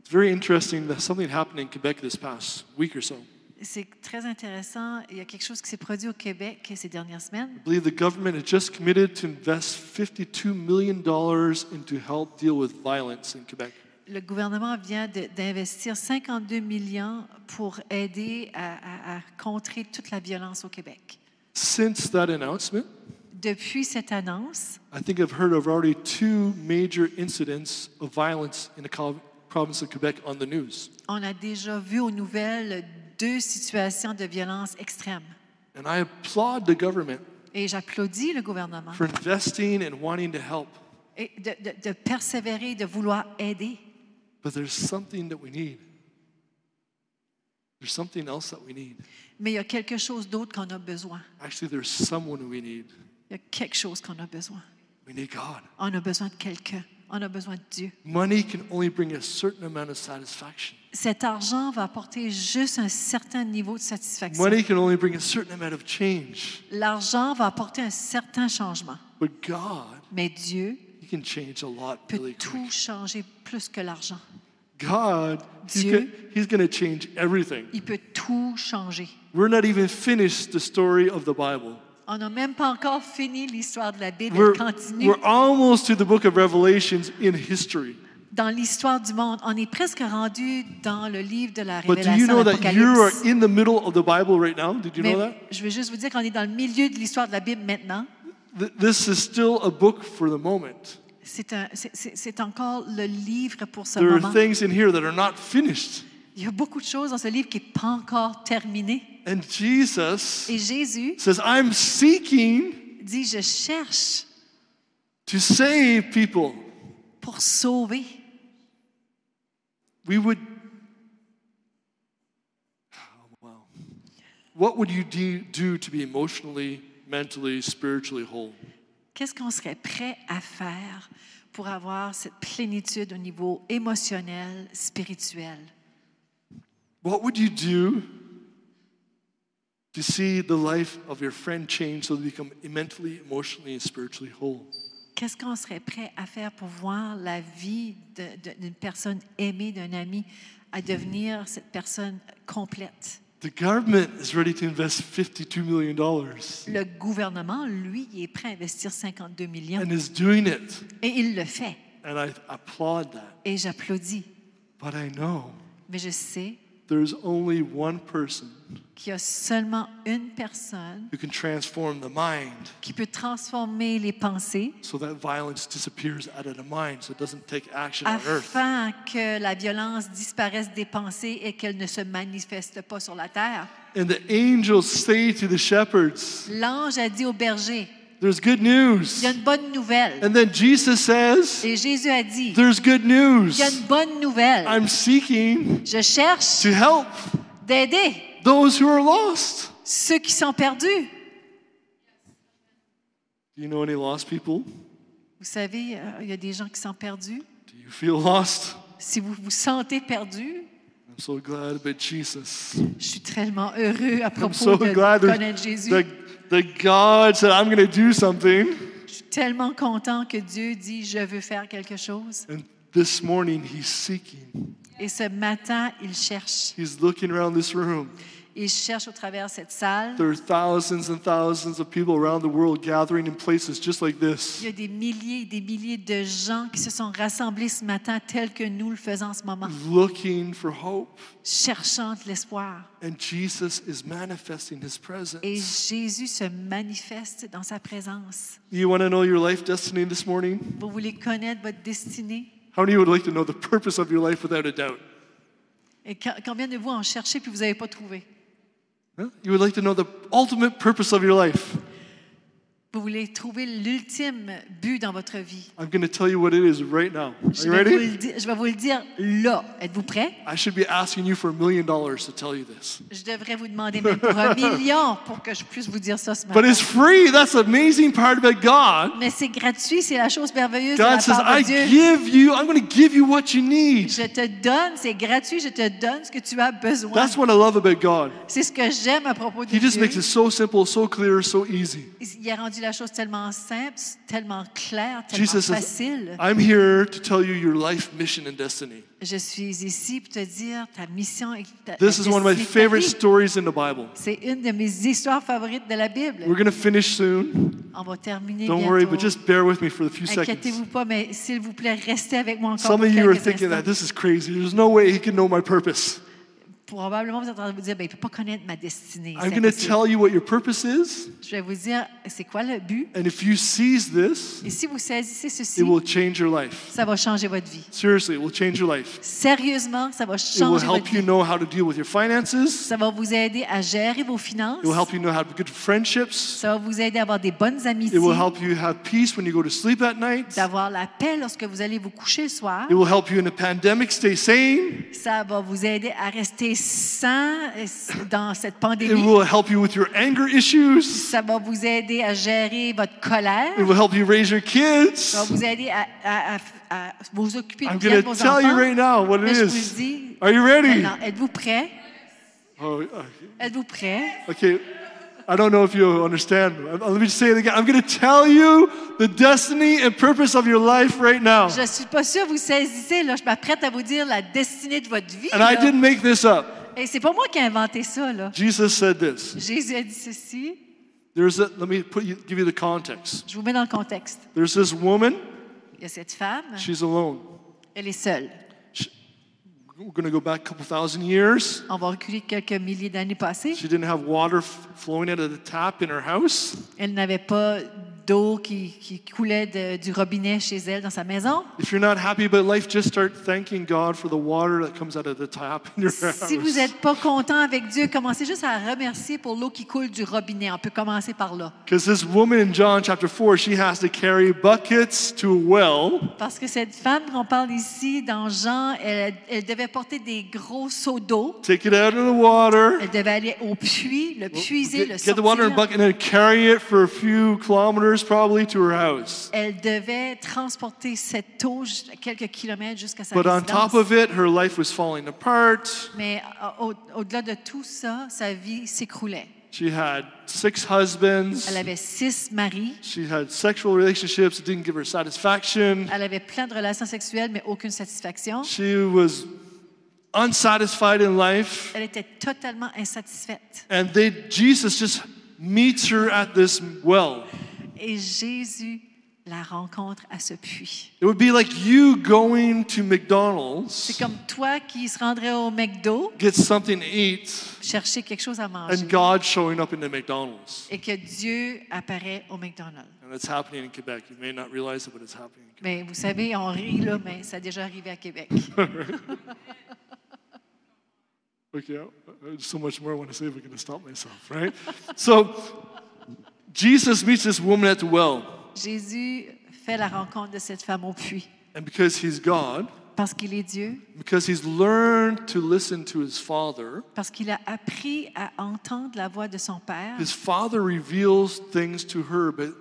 It's very interesting that something happened in Quebec this past week or so. C'est très intéressant. Il y a quelque chose qui s'est produit au Québec ces dernières semaines. I believe the government has just committed to invest $52 million into help deal with violence in Quebec. Le gouvernement vient d'investir 52 millions pour aider à, à- à contrer toute la violence au Québec. Since that announcement, Depuis cette annonce, I think I've heard of already two major incidents of violence in the province of Quebec on the news. on a déjà vu aux nouvelles deux situations de violence extrême. And I applaud the government Et j'applaudis le gouvernement for investing and wanting to help. et de, de- de persévérer, de vouloir aider. But there's something that we need. There's something else that we need. Mais il y a quelque chose d'autre qu'on a besoin. Actually, there's someone we need. Il y a quelque chose qu'on a besoin. We need God. On a besoin de quelqu'un. On a besoin de Dieu. Money can only bring a certain amount of satisfaction. Cet argent va apporter juste un certain niveau de satisfaction. Money can only bring a certain amount of change. L'argent va apporter un certain changement. But God, Mais Dieu He can change a lot peut really tout quick. changer plus que l'argent. God, He's Dieu. gonna, he's going to change everything. Il peut tout changer. We're not even finished the story of the Bible. On n'a même pas encore fini l'histoire de la Bible. We're, Elle continue we're almost to the book of Revelations in history. Dans l'histoire du monde. On est presque rendu dans le livre de la But do you Révélation, know that you are in the middle of the Bible right now? Did you Mais know that? je veux juste vous dire qu'on est dans le milieu de l'histoire de la Bible maintenant. Th- This is still a book for the moment. C'est un- c'est- c'est- c'est encore le livre pour ce There are moment. things in here that are not finished. Il y a beaucoup de choses dans ce livre qui n'est pas encore terminé. And Jesus Et Jésus says, I'm seeking dit, je cherche to save people. Pour sauver. We would. <sighs> Oh, wow. What would you de- do to be emotionally, mentally, spiritually whole? Qu'est-ce qu'on serait prêt à faire pour avoir cette plénitude au niveau émotionnel, spirituel? What would you do to see the life of your friend change so they become mentally, emotionally, and spiritually whole? Qu'est-ce qu'on serait prêt à faire pour voir la vie d'une personne aimée, d'un ami, à devenir cette personne complète? The government is ready to invest $52 million Le gouvernement, lui, est prêt à investir 52 millions. and is doing it. Et il le fait. And I applaud that. Et j'applaudis. But I know Mais je sais there's only one person qu'il y a seulement une personne who can transform the mind qui peut transformer les pensées so that violence disappears out of the mind so it doesn't take action on earth. afin que la violence disparaisse des pensées et qu'elle ne se manifeste pas sur la terre. And the angels say to the shepherds, L'ange a dit au berger, There's good il y news. a une bonne nouvelle. And then Jesus says, Et Jésus a dit, There's good news. il y a une bonne nouvelle. I'm seeking Je cherche to help d'aider those who are lost. ceux qui sont perdus. Do you know any lost people? Vous savez, euh, il y a des gens qui sont perdus. Do you feel lost? Si vous vous sentez perdu, I'm so glad about Jesus. je suis tellement heureux à I'm propos so de glad that, connaître Jésus. that, that God said, I'm going to do something. Je suis tellement content que Dieu dit, je veux faire quelque chose. And this morning, He's seeking. Et ce matin, il cherche. He's looking around this room. Il cherche au travers cette salle. There are thousands and thousands of people around the world gathering in places just like Il this. y a des milliers et des milliers de gens qui se sont rassemblés ce matin tels que nous le faisons en ce moment, looking for hope. cherchant l'espoir. And Jesus is manifesting his presence. Et Jésus se manifeste dans sa présence. You want to know your life destiny this morning? Vous voulez connaître votre destinée? How many would like to know the purpose of your life without a doubt? Et combien de vous en cherchez puis vous n'avez pas trouvé? You would like to know the ultimate purpose of your life? Vous voulez trouver l'ultime but dans votre vie. I'm going to tell you what it is right now. Are Je you vais, vous ready? le dire, je vais vous le dire là. Êtes-vous prêts? I should be asking you for a million dollars to tell you this. Je devrais vous demander même pour un million pour que je puisse vous dire ça ce But matin. it's free. That's the amazing part about God. Mais c'est gratuit, c'est la chose merveilleuse de la God says, part de I Dieu. give you, I'm going to give you what you need. Je te donne, c'est gratuit, je te donne ce que tu as besoin. That's what I love about God. C'est ce que j'aime à propos de He just Dieu. makes it so simple, so clear, so easy. Il a rendu la chose tellement simple, tellement claire, tellement Jesus says, facile. I'm here to tell you your life mission and destiny. Je suis ici pour te dire ta mission et ta, This is one of my favorite stories in the Bible. C'est une de mes histoires favorites de la Bible. We're going to finish soon. On va terminer Don't worry, bientôt. but just bear with me for a few seconds. Inquiétez-vous pas, mais s'il vous plaît, restez avec moi encore Some of you are thinking that this is crazy. There's no way he can know my purpose. Probablement, vous êtes en train de vous dire, ben, il ne peut pas connaître ma destinée. I'm going to tell you what your purpose is, Je vais vous dire, c'est quoi le but? and if you seize this, Et si vous saisissez ceci, it will change your life. ça va changer votre vie. Seriously, it will change your life. Sérieusement, ça va It will changer votre help you vie. know how to deal with your finances. Ça va vous aider à gérer vos finances. It will help you know how to have good friendships. Ça va vous aider à avoir des bonnes amitiés, It will help you have peace when you go to sleep at night. d'avoir la paix lorsque vous allez vous coucher le soir. It will help you in a pandemic stay sane. Ça va vous aider à rester euh, dans cette It will help you with your anger issues. Ça va vous aider à gérer votre colère. It will help you raise your kids. Ça va vous aider à, à- à- à vous occuper I'm bien going de to vos tell you enfants. right now what it vous is. Are you ready? maintenant. Êtes-vous prêts? Oh, okay. Êtes-vous? Okay, I don't know if you understand. Uh, Let me just say it again. I'm going to tell you the destiny and purpose of your life right now. Je suis pas que vous saisissez. Là. Je m'apprête à vous dire la destinée de votre vie. And I didn't make this up. Et c'est pas moi qui ai inventé ça. Là. Jesus said this. Jésus a dit ceci. There's a, let me put you, give you the context. Je vous mets dans le contexte. There's this woman, Il y a cette femme. she's alone. Elle est seule. We're going to go back a couple thousand years. On va reculer quelques milliers d'années passées. She didn't have water flowing out of the tap in her house. Elle n'avait pas d'eau qui, qui coulait de- du robinet chez elle dans sa maison. If you're not happy about life, just start thanking God for the water that comes out of the tap in your house. Si vous n'êtes pas content avec Dieu, commencez juste à remercier pour l'eau qui coule du robinet. On peut commencer par là. Because this woman in John chapter 4, she has to carry buckets to a well Parce que cette femme qu'on parle ici, dans Jean, elle, elle devait porter des gros seaux d'eau. take it out of the water, Elle devait aller au puits, le puiser, le get, get the water in a sortir. bucket, and then carry it for a few kilometers probably to her house. Elle devait transporter cette eau quelques kilomètres jusqu'à sa But on top of it, her life was falling apart. Mais euh, au- au-delà de tout ça, sa vie s'écroulait. She had six husbands. Elle avait six maris. She had sexual relationships that didn't give her satisfaction. Elle avait plein de relations sexuelles, mais aucune satisfaction. She was unsatisfied in life. Elle était totalement insatisfaite. And they, Jesus just meets her at this well. Et Jésus la rencontre à ce puits. It would be like you going to C'est McDonald's, comme toi qui se rendrais au McDo get something to eat, chercher quelque chose à manger and God showing up in the McDonald's. et que Dieu apparaît au McDonald's. And it's happening in Quebec. You may not realize it, but it's happening. in Quebec. Mais vous savez, on rit là, mais ça a déjà arrivé à Québec. <laughs> Okay, so much more I want to say, but I'm going to stop myself, right? so, Jesus meets this woman at the well, Jésus fait la rencontre de cette femme au puits and because he's God, parce qu'il est Dieu, because he's learned to listen to his Father, parce qu'il a appris à entendre la voix de son Père. his Father reveals things to her, but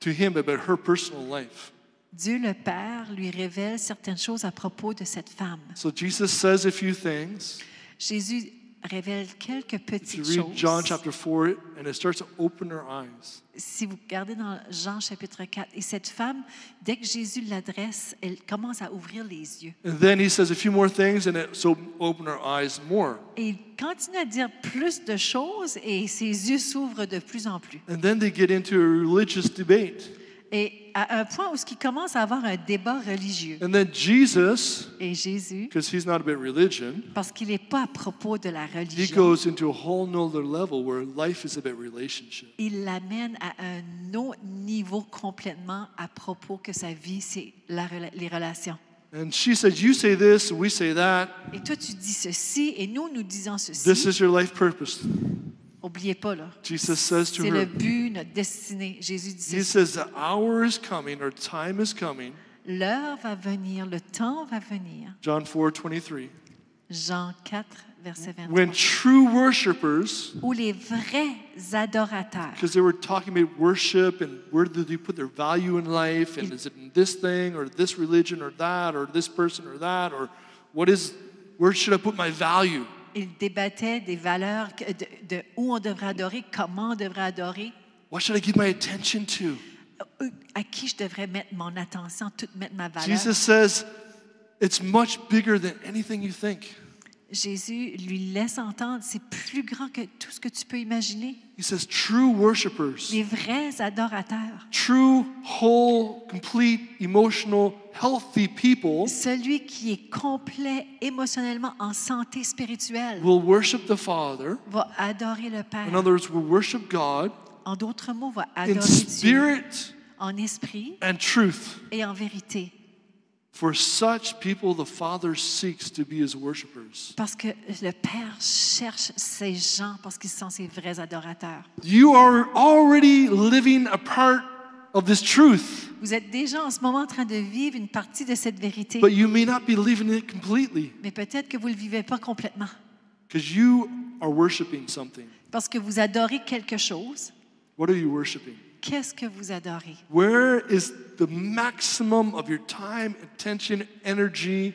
to him about her personal life. Dieu le Père lui révèle certaines choses à propos de cette femme. So Jesus says a few things. Jésus révèle quelques If you petites read John choses. chapter 4, and it starts to open her eyes. Si vous regardez dans Jean chapitre 4, et cette femme, dès que Jésus l'adresse, elle commence à ouvrir les yeux. And then he says a few more things, and it so open her eyes more. Et il continue à dire plus de choses et ses yeux s'ouvrent de plus en plus. And then they get into a religious debate. Et à un point où il commence à avoir un débat religieux. And then Jesus, Et Jésus, because he's not about religion, parce qu'il n'est pas à propos de la he religion, goes into a whole nother level where life is about relationship. il l'amène à un autre niveau complètement à propos que sa vie, c'est la rela- les relations. And she says, You say this, we say that. Et toi, tu dis ceci, et nous, nous disons This ceci. is your life purpose. Oubliez pas, là. Jesus says to C'est le her, but, notre destinée. Jésus dit He says, The hour is coming, or time is coming. L'heure va venir, le temps va venir. John 4 23. Jean 4, verset 23. When true worshipers, Où les vrais adorateurs, because they were talking about worship and where do they put their value in life, and is it in this thing, or this religion, or that, or this person, or that, or what is, where should I put my value? Ils débattaient des valeurs de, de où on devrait adorer, comment on devrait adorer, What should I give my attention to? euh, à qui je devrais mettre mon attention, toute mettre ma valeur. Jesus says, It's much bigger than anything you think. Jésus lui laisse entendre, c'est plus grand que tout ce que tu peux imaginer. He says, True worshipers, Les vrais adorateurs, true, whole, complete, emotional, healthy people celui qui est complet émotionnellement en santé spirituelle, will worship the Father. va adorer le In Père. other words, will worship God En d'autres mots, va in adorer Dieu spirit en esprit and truth. et en vérité. For such people, the Father seeks to be his worshipers. Parce que le Père cherche ces gens parce qu'ils sont ses vrais adorateurs. You are already living a part of this truth, Vous êtes déjà en ce moment en train de vivre une partie de cette vérité, but you may not be living it completely mais peut-être que vous ne le vivez pas complètement. because you are worshiping something. Parce que vous adorez quelque chose. What are you worshiping? Qu'est-ce que vous adorez? Where is the maximum of your time, attention, energy,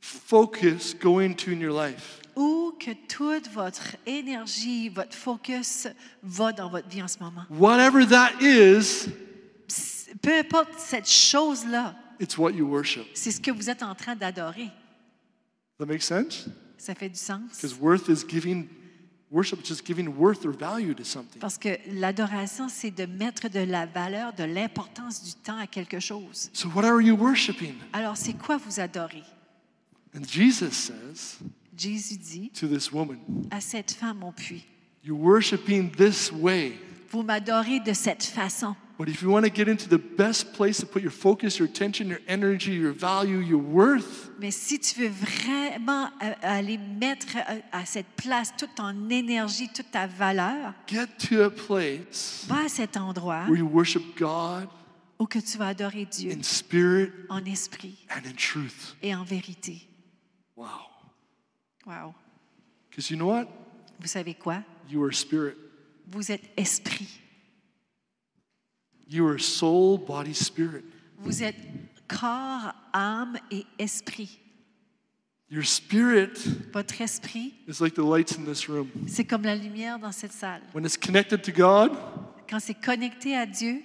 focus going to in your life? Où que toute votre énergie, votre focus va dans votre vie en ce moment? Whatever that is, Peu importe cette chose-là, it's what you worship. c'est ce que vous êtes en train d'adorer. That makes sense? Ça fait du sens? Because worth is giving, worship is just giving worth or value to something. Parce que l'adoration, c'est de mettre de la valeur, de l'importance du temps à quelque chose. So, what are you worshiping? Alors, c'est quoi vous adorez? And Jesus says Jésus dit to this woman, à cette femme au puits, You're worshiping this way. Vous m'adorez de cette façon. But if you want to get into the best place to put your focus, your attention, your energy, your value, your worth, Mais si tu veux vraiment euh, aller mettre euh, à cette place toute ton énergie, toute ta valeur, get to a place va à cet endroit where you worship God où que tu vas adorer Dieu in spirit en esprit and in truth. et en vérité. Wow. Wow. Because you know what? Vous savez quoi? You are spirit. Vous êtes esprit. You are soul, body, spirit. Vous êtes corps, âme et esprit. Your spirit Votre esprit, is like the lights in this room. c'est comme la lumière dans cette salle. When it's connected to God, Quand c'est connecté à Dieu,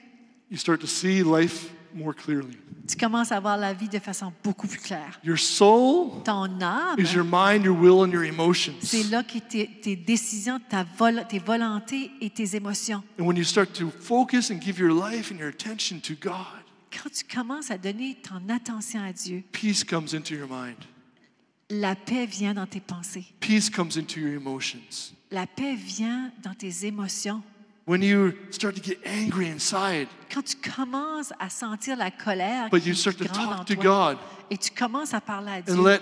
you start to see life more clearly. Tu commences à voir la vie de façon beaucoup plus claire. Your soul Ton âme, is your mind, your will, and your emotions. c'est là que tes, tes décisions, ta vol- tes volontés et tes émotions. And when you start to focus and give your life and your attention to God, Quand tu commences à donner ton attention à Dieu, peace comes into your mind. la paix vient dans tes pensées. Peace comes into your emotions. La paix vient dans tes émotions. When you start to get angry inside, Quand tu commences à sentir la colère but you start to talk to God. et tu commences à parler à Dieu, and let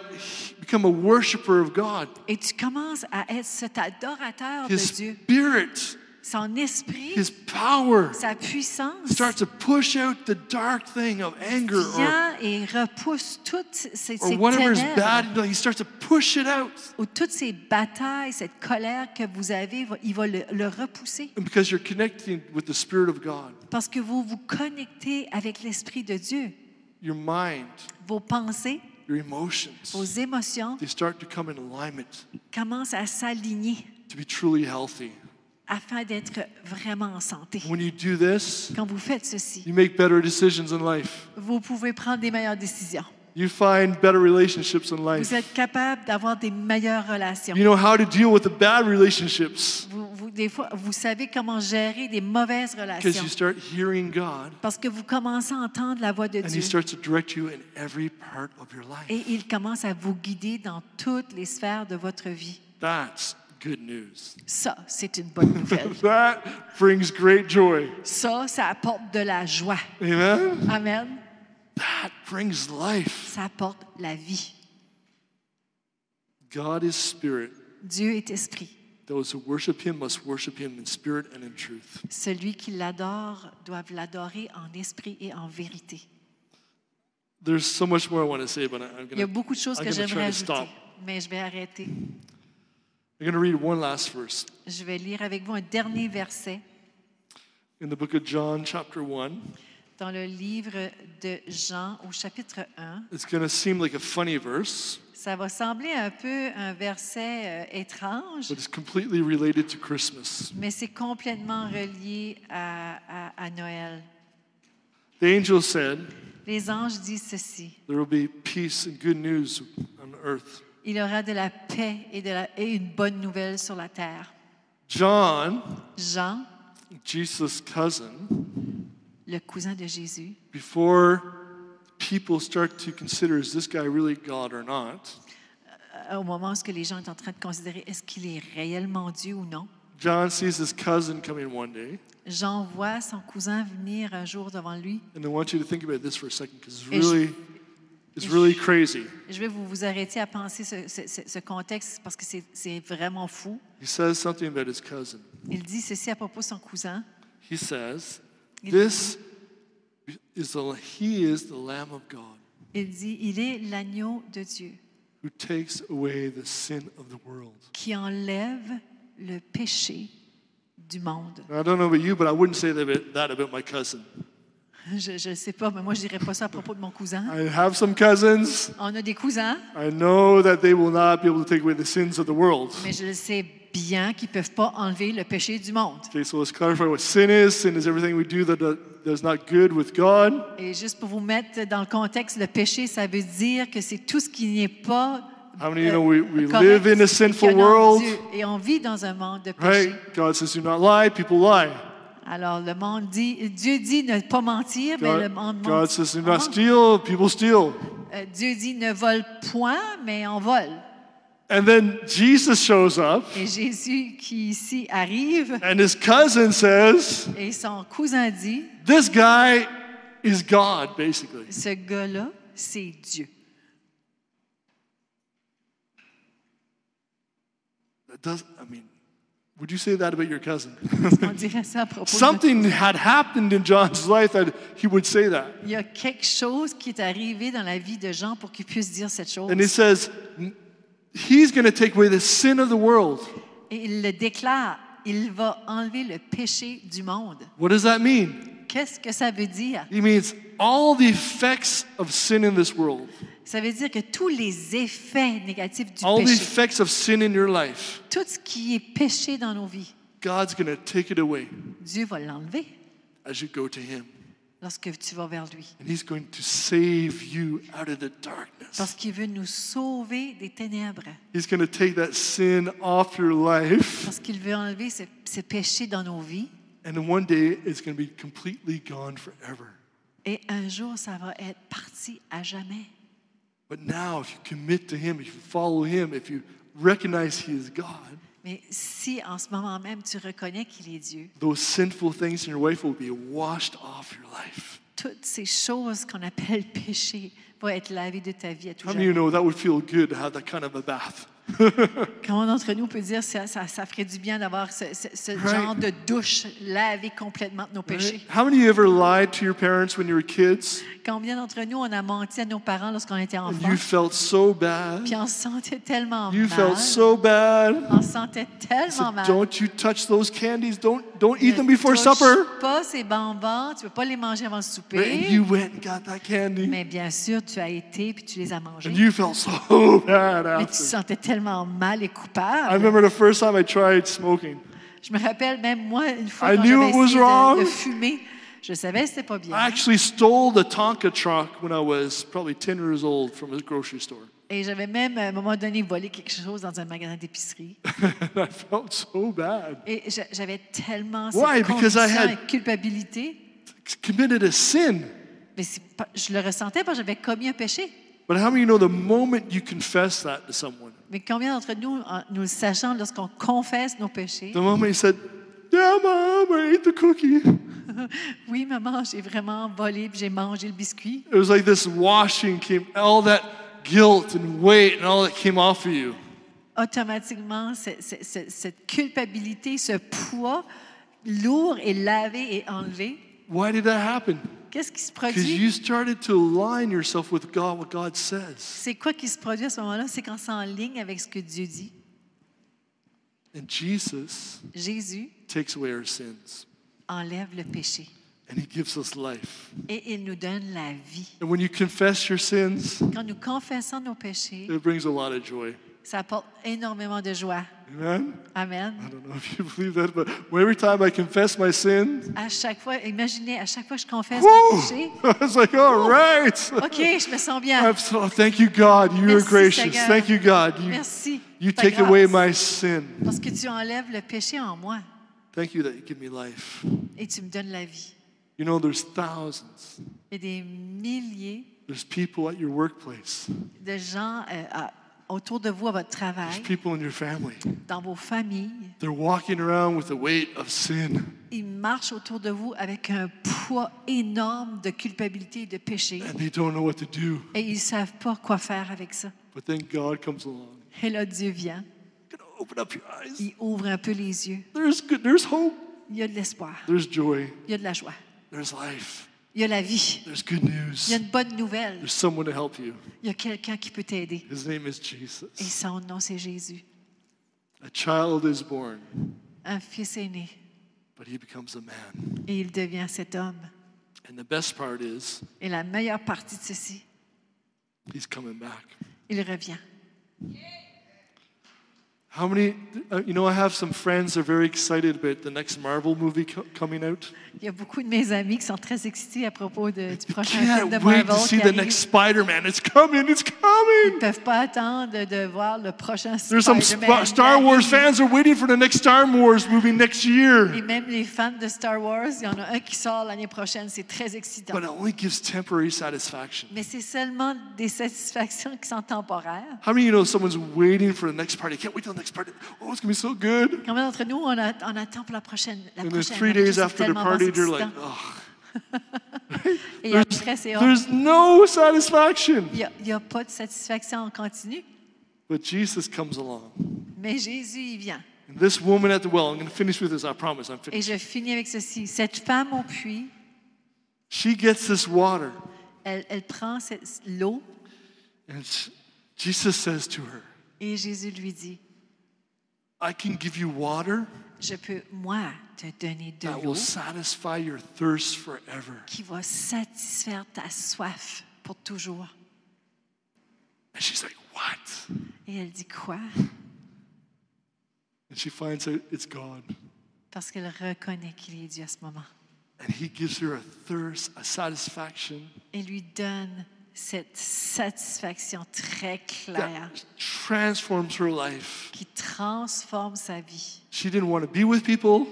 become a worshiper of God, et tu commences à être cet adorateur de His Dieu, Spirit, son esprit, His power sa puissance starts to push out the dark thing of anger or, et repousse toutes ces, or ces ténèbres bad. He starts to push it out. ou toutes ces batailles, cette colère que vous avez, il va le, le repousser And because you're connecting with the Spirit of God, parce que vous vous connectez avec l'esprit de Dieu. your mind, Vos pensées, your emotions, vos émotions they start to come in alignment commencent à s'aligner to be truly healthy. Afin d'être vraiment en santé. When you do this, Quand vous faites ceci, you make better decisions in life. vous pouvez prendre des meilleures décisions. You find better relationships in life. Vous êtes capable d'avoir des meilleures relations. You know how to deal with the bad relationships Vous, vous- des fois, vous savez comment gérer des mauvaises because relations you start hearing God parce que vous commencez à entendre la voix de and He Dieu starts to direct you in every part of your life. et il commence à vous guider dans toutes les sphères de votre vie. That's good news. Ça, c'est une bonne nouvelle. <laughs> That brings great joy. Ça, ça apporte de la joie. Amen? Amen. That brings life. Ça apporte la vie. God is spirit. Dieu est esprit. Those who worship Him must worship Him in spirit and in truth. Celui qui l'adore doit l'adorer en esprit et en vérité. There's so much more I want to say, but I'm Il y a going beaucoup de choses I'm que gonna j'aimerais ajouter, mais je vais arrêter. I'm going to read one last verse Je vais lire avec vous un dernier verset in the book of John, chapter 1. dans le livre de Jean au chapitre 1. It's going to seem like a funny verse, Ça va sembler un peu un verset euh, étrange, but it's completely related to Christmas. mais c'est complètement relié à, à- à Noël. The angel said, Les anges disent ceci. There will be peace and good news on earth. Il aura de la paix et, de la- et une bonne nouvelle sur la terre. John, Jean, Jesus' cousin, le cousin de Jésus, before people start to consider is this guy really God or not, euh, au moment où les gens sont en train de considérer est-ce qu'il est réellement Dieu ou non, John sees his cousin coming one day. Jean voit son cousin venir un jour devant lui. And I want you to think about this for a second because it's Et je- really, it's really crazy. Je vais vous, vous arrêter à penser ce, ce- ce- ce contexte parce que c'est- vraiment fou. He says something about his cousin. Il dit ceci à propos de son cousin. He says, Il This is the, he is the Lamb of God Il dit, il est l'agneau de Dieu who takes away the sin of the world. qui enlève le péché du monde. I don't know about you, but I wouldn't say that about my cousin. Je ne sais pas, mais moi, je dirais pas ça à propos de mon cousin. I have some cousins. On a des cousins, I know that they will not be able to take away the sins of the world. mais je le sais bien qu'ils ne peuvent pas enlever le péché du monde. Okay, so let's clarify what sin is. Sin is everything we do that is not good with God. Et juste pour vous mettre dans le contexte, le péché, ça veut dire que c'est tout ce qui n'est pas How many of you know we, we correct live in a sinful world? Et on vit dans un monde de péché. Right? God says, do not lie. People lie. Alors, le monde dit, Dieu dit ne pas mentir, mais le God, monde God ment. says, not steal. People steal. Euh, Dieu dit ne vole point, mais on vole. And then Jesus shows up, Et Jésus qui ici arrive, and his cousin says, et son cousin dit, This guy is God, basically. ce gars-là, c'est Dieu. That does, I mean, would you say that about your cousin? On dirait ça à propos de Something had happened in John's life that he would say that. Il y a quelque chose qui est arrivé dans la vie de Jean pour qu'il puisse dire cette chose. And he says, He's going to take away the sin of the world. Et il le déclare, il va enlever le péché du monde. What does that mean? Qu'est-ce que ça veut dire? He means all the effects of sin in this world, Ça veut dire que tous les effets négatifs du all the péché, effects of sin in your life, tout ce qui est péché dans nos vies, God's going to take it away Dieu va l'enlever as you go to Him. lorsque tu vas vers lui. And He's going to save you out of the darkness. Parce qu'il veut nous sauver des ténèbres. He's going to take that sin off your life. Parce qu'il veut enlever ce, ce péché dans nos vies. And then one day it's going to be completely gone forever. Et un jour, ça va être parti à jamais. But now, if you commit to Him, if you follow Him, if you recognize He is God, Mais si en ce moment même tu reconnais qu'il est Dieu, those sinful things in your life will be washed off your life. toutes ces choses qu'on appelle péché vont être lavées de ta vie à tout How many of you jamais. know that would feel good to have that kind of a bath? <laughs> Comment d'entre nous peut dire ça, ça, ça ferait du bien d'avoir ce, ce- ce Right. genre de douche lavée complètement de nos Right? péchés? How many of you ever lied to your parents when you were kids? Combien d'entre nous on a menti à nos parents lorsqu'on était and enfants? you felt so bad? Puis on se sentait tellement You mal. felt so bad. On se sentait tellement said, mal. don't you touch those candies. Don't don't eat Ne them before touche supper. pas ces bonbons, tu ne peux pas les manger avant le souper. you went and got that candy. Mais bien sûr, tu as été puis tu les as mangés. And you felt so <laughs> bad Mais tu after. sentais tellement mal et I remember the first time I tried smoking. Je me rappelle même moi, une fois, I quand knew j'avais it was essayé de, fumer, je savais que c'était pas bien. I actually stole the Tonka truck when I was probably 10 years old from a grocery store. <laughs> Et j'avais même, à un moment donné, volé quelque chose dans un magasin d'épicerie. <laughs> I felt so bad. Et j'a- j'avais tellement Why? cette Because I conviction had- et culpabilité. Committed a sin. Mais pas- je le ressentais parce que j'avais commis un péché. But how many you know the moment you confess that to someone, Mais combien d'entre nous, nous le sachant, lorsqu'on confesse nos péchés, the moment you said, Yeah, mom, I ate the cookie. <laughs> oui, maman, j'ai vraiment volé j'ai mangé le biscuit. It was like this washing came, all that guilt and weight and all that came off of you. Automatiquement, c'est- c'est- cette culpabilité, ce poids lourd est lavé et enlevé. Why did that happen? Qu'est-ce qui se Because produit? you started to align yourself with God, what God says. C'est quoi qui se produit à ce moment-là? C'est quand c'est en ligne avec ce que Dieu dit. And Jesus Jésus takes away our sins enlève le péché and He gives us life. et il nous donne la vie. And when you confess your sins, Quand nous confessons nos péchés, it brings a lot of joy. ça apporte énormément de joie. Amen? Amen. I don't know if you believe that, but every time I confess my sins, À chaque fois, imaginez, à chaque fois que je confesse mes péchés, <laughs> I was like, all right. OK, je me sens bien. I'm so, thank you, God. You are Merci, gracious. Seigneur. Thank you, God. You, Merci. you Ta take away grâce. my sin. Parce que tu enlèves le péché en moi Thank you that you give me life. et tu me donnes la vie. You know, there's thousands. Il y a des milliers There's people at your workplace. de gens euh, à- autour de vous à votre There's travail, people in your family. dans vos familles. They're walking around with the weight of sin. Ils marchent autour de vous avec un poids énorme de culpabilité et de péché. And they don't know what to do. Et ils ne savent pas quoi faire avec ça. But then God comes along. Et là, Dieu vient. Il ouvre un peu les yeux. There's good. There's hope. Il y a de l'espoir. Il y a de la joie. Il y a la vie. There's good Il y a news. une bonne nouvelle. There's someone to help you. Il y a quelqu'un qui peut t'aider. His name is Jesus. Et son nom, c'est Jésus. A child is born, Un fils est né. but he becomes a man. Et il devient cet homme. And the best part is, Et la meilleure partie de ceci, he's coming back. il revient. How many, uh, you know, I have some friends that are very excited about the next Marvel movie co- coming out. Il y a beaucoup de mes amis qui sont très excités à propos de- du prochain film de Can't wait Marvel to see the arrive. next Spider Man. It's coming, it's Ils coming. ne peuvent pas attendre de voir le prochain There's some Spider-Man. Sp- Star Wars fans are waiting for the next Star Wars movie next year. Et même les fans de Star Wars, il y en a un qui sort l'année prochaine. C'est très excitant. But it only gives temporary satisfaction. Mais c'est seulement des satisfactions qui sont temporaires. How many of you know someone's waiting for the next party? Can't wait till Oh, it's gonna be so good. Combien d'entre nous, on, a- on attend pour la prochaine? La And then prochaine, three days after the party, they're like, oh, <laughs> Et après, c'est hors. there's no satisfaction. Il n'y a, pas de satisfaction en continu. But Jesus comes along. Mais Jésus, il vient. And this woman at the well, I'm going to finish with this, I promise, I'm Et je finis avec ceci. Cette femme au puits, She gets this water, elle, elle prend l'eau and Jesus says to her, et Jésus lui dit, I can give you water je peux, moi, te donner de that l'eau will satisfy your thirst forever. qui va satisfaire ta soif pour toujours. And she's like, What? Et elle dit quoi? And she finds out it's God. Parce qu'elle reconnaît qu'il est Dieu à ce moment. And he gives her a thirst, a satisfaction et lui donne cette satisfaction très claire that transforms her life. qui transforme sa vie. She didn't want to be with people.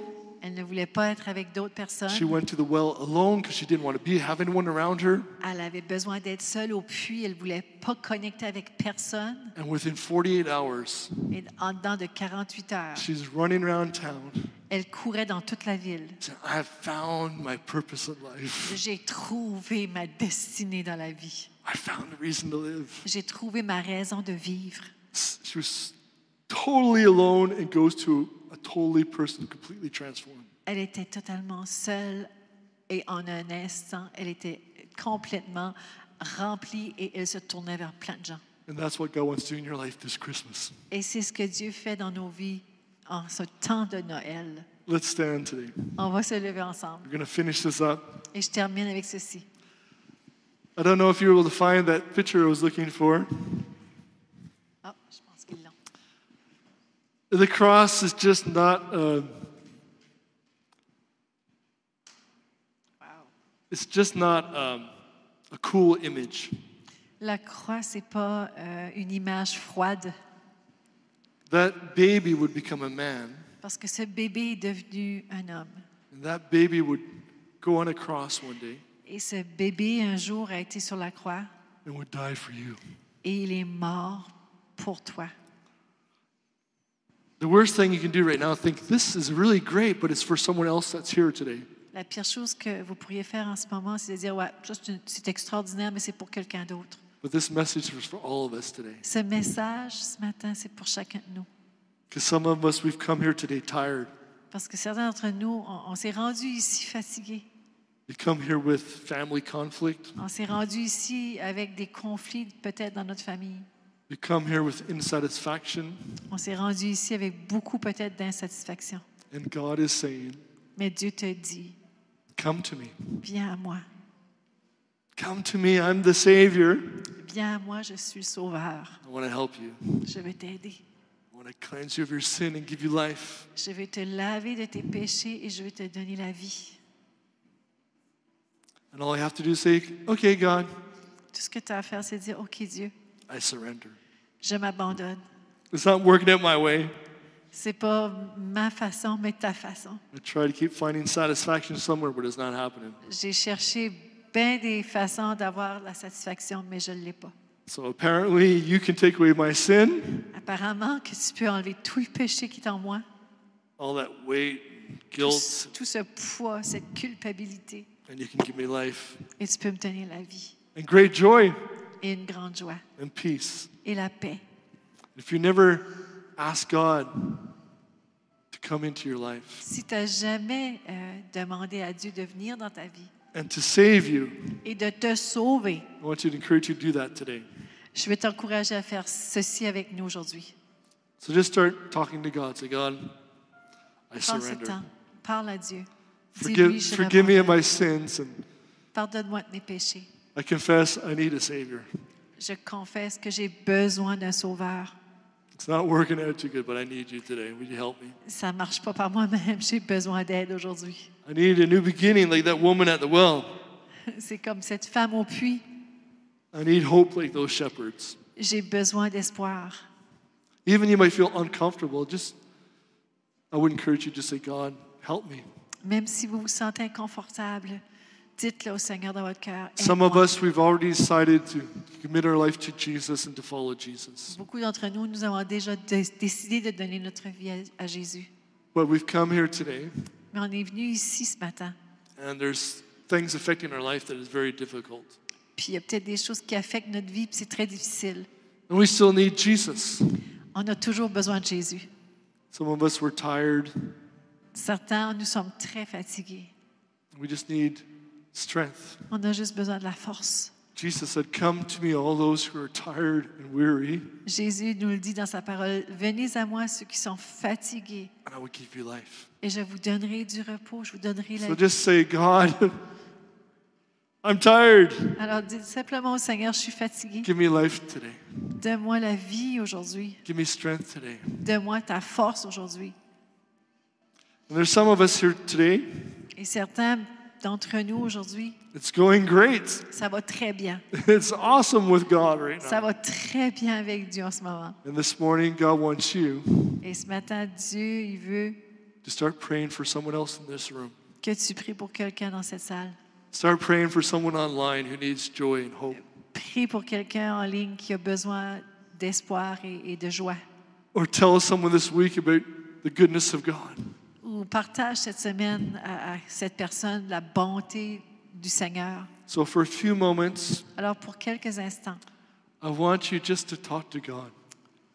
Elle ne voulait pas être avec d'autres She personnes. went to the well alone because she didn't want to be have anyone around her. Elle avait besoin d'être seule au puits. Elle ne voulait pas connecter avec personne. And within 48 hours, Et en dedans de 48 heures, she's running around town elle courait dans toute la ville. I have found my purpose in life. J'ai trouvé ma destinée dans la vie. I found a reason to live. J'ai trouvé ma raison de vivre. She was totally alone and goes to a totally person completely transformed. Elle était totalement seule et en un instant, elle était complètement remplie et elle se tournait vers plein de gens. And that's what God wants to do in your life this Christmas. Et c'est ce que Dieu fait dans nos vies en ce temps de Noël. Let's stand today. On va se lever ensemble. We're going to finish this up. Et je termine avec ceci. I don't know if you were able to find that picture I was looking for. Je pense qu'ils l'ont. The cross is just not, uh, Wow. it's just not um, a cool image. La croix, c'est pas euh, une image froide, That baby would become a man, parce que ce bébé est devenu un homme. and that baby would go on a cross one day Et ce bébé, un jour, a été sur la croix and would die for you. et il est mort pour toi. The worst thing you can do right now, think this is really great, but it's for someone else that's here today. La pire chose que vous pourriez faire en ce moment, c'est de dire, ouais, c'est extraordinaire, mais c'est pour quelqu'un d'autre. But this message is for all of us today. Ce message, ce matin, c'est pour chacun de nous. Because some of us, we've come here today tired. Parce que certains d'entre nous, on, on s'est rendus ici fatigués. On s'est rendus ici avec des conflits peut-être dans notre famille. We come here with insatisfaction. On s'est rendus ici avec beaucoup peut-être d'insatisfaction. And God is saying, Mais Dieu te dit, Come to me. viens à moi. Come to me. I'm the Savior. Viens à moi, je suis le sauveur. I want to help you. Je vais t'aider. I want to cleanse you of your sin and give you life. Je vais te laver de tes péchés et je vais te donner la vie. And all I have to do is say, Okay, God, Tout ce que tu as à faire, c'est dire, OK Dieu, I surrender. je m'abandonne. It's not working out my way. C'est pas ma façon, mais ta façon. I try to keep finding satisfaction somewhere, but it's not happening. J'ai cherché bien des façons d'avoir la satisfaction, mais je ne l'ai pas. So apparently, you can take away my sin, Apparemment que tu peux enlever tout le péché qui est en moi, all that weight, tout, guilt, ce- tout ce poids, cette culpabilité, and you can give me life et tu peux me donner la vie and great joy et une grande joie and peace. et la paix. If you never ask God to come into your life Si tu n'as jamais euh, demandé à Dieu de venir dans ta vie and to save you, et de te sauver, I want you to encourage you to do that today. je vais t'encourager à faire ceci avec nous aujourd'hui. So just start talking to God. Say, God, I Prends ce surrender. temps, parle à Dieu. Forgive, forgive me of my sins, and Pardonne-moi de mes péchés. I confess I need a Savior. Je confesse que j'ai besoin d'un sauveur. It's not working out too good, but I need you today. Would you help me? Ça marche pas par moi-même, <laughs> j'ai besoin d'aide aujourd'hui. I need a new beginning like that woman at the well. <laughs> C'est comme cette femme au puits. I need hope like those shepherds. J'ai besoin d'espoir. Even you might feel uncomfortable, just I would encourage you to say, God, help me. Même si vous vous sentez inconfortable, dites-le au Seigneur dans votre cœur. Some of us, we've already decided to commit our life to Jesus and to follow Jesus. Beaucoup d'entre nous, nous avons déjà dé- décidé de donner notre vie à, à Jésus. But we've come here today, Mais on est venu ici ce matin. and there's things affecting our life that is very difficult. Puis il y a peut-être des choses qui affectent notre vie, puis c'est très difficile. And we still need Jesus. On a toujours besoin de Jésus. Some of us were tired. Certains, nous sommes très fatigués. We just need strength. On a juste besoin de la force. Jesus said, Come to me, all those who are tired and weary, Jésus nous le dit dans sa parole, venez à moi ceux qui sont fatigués and I will give you life. et je vous donnerai du repos, je vous donnerai la So vie. just say, God, <laughs> I'm tired. Alors dites simplement au Seigneur, je suis fatigué. Give me life today. Donne-moi la vie aujourd'hui. Give me strength today. Donne-moi ta force aujourd'hui. And there's some of us here today, Et certains d'entre nous aujourd'hui, It's going great. ça va très bien. <laughs> It's awesome with God right now. Ça va très bien avec Dieu en ce moment. And this morning, God wants you Et ce matin, Dieu, il veut to start praying for someone else in this room. que tu pries pour quelqu'un dans cette salle. Start praying for someone online who needs joy and hope. Prie pour quelqu'un en ligne qui a besoin d'espoir et, et de joie. Or tell someone this week about the goodness of God. Ou partage cette semaine à, à cette personne la bonté du Seigneur? So, for a few moments, Alors, pour quelques instants, I want you just to talk to God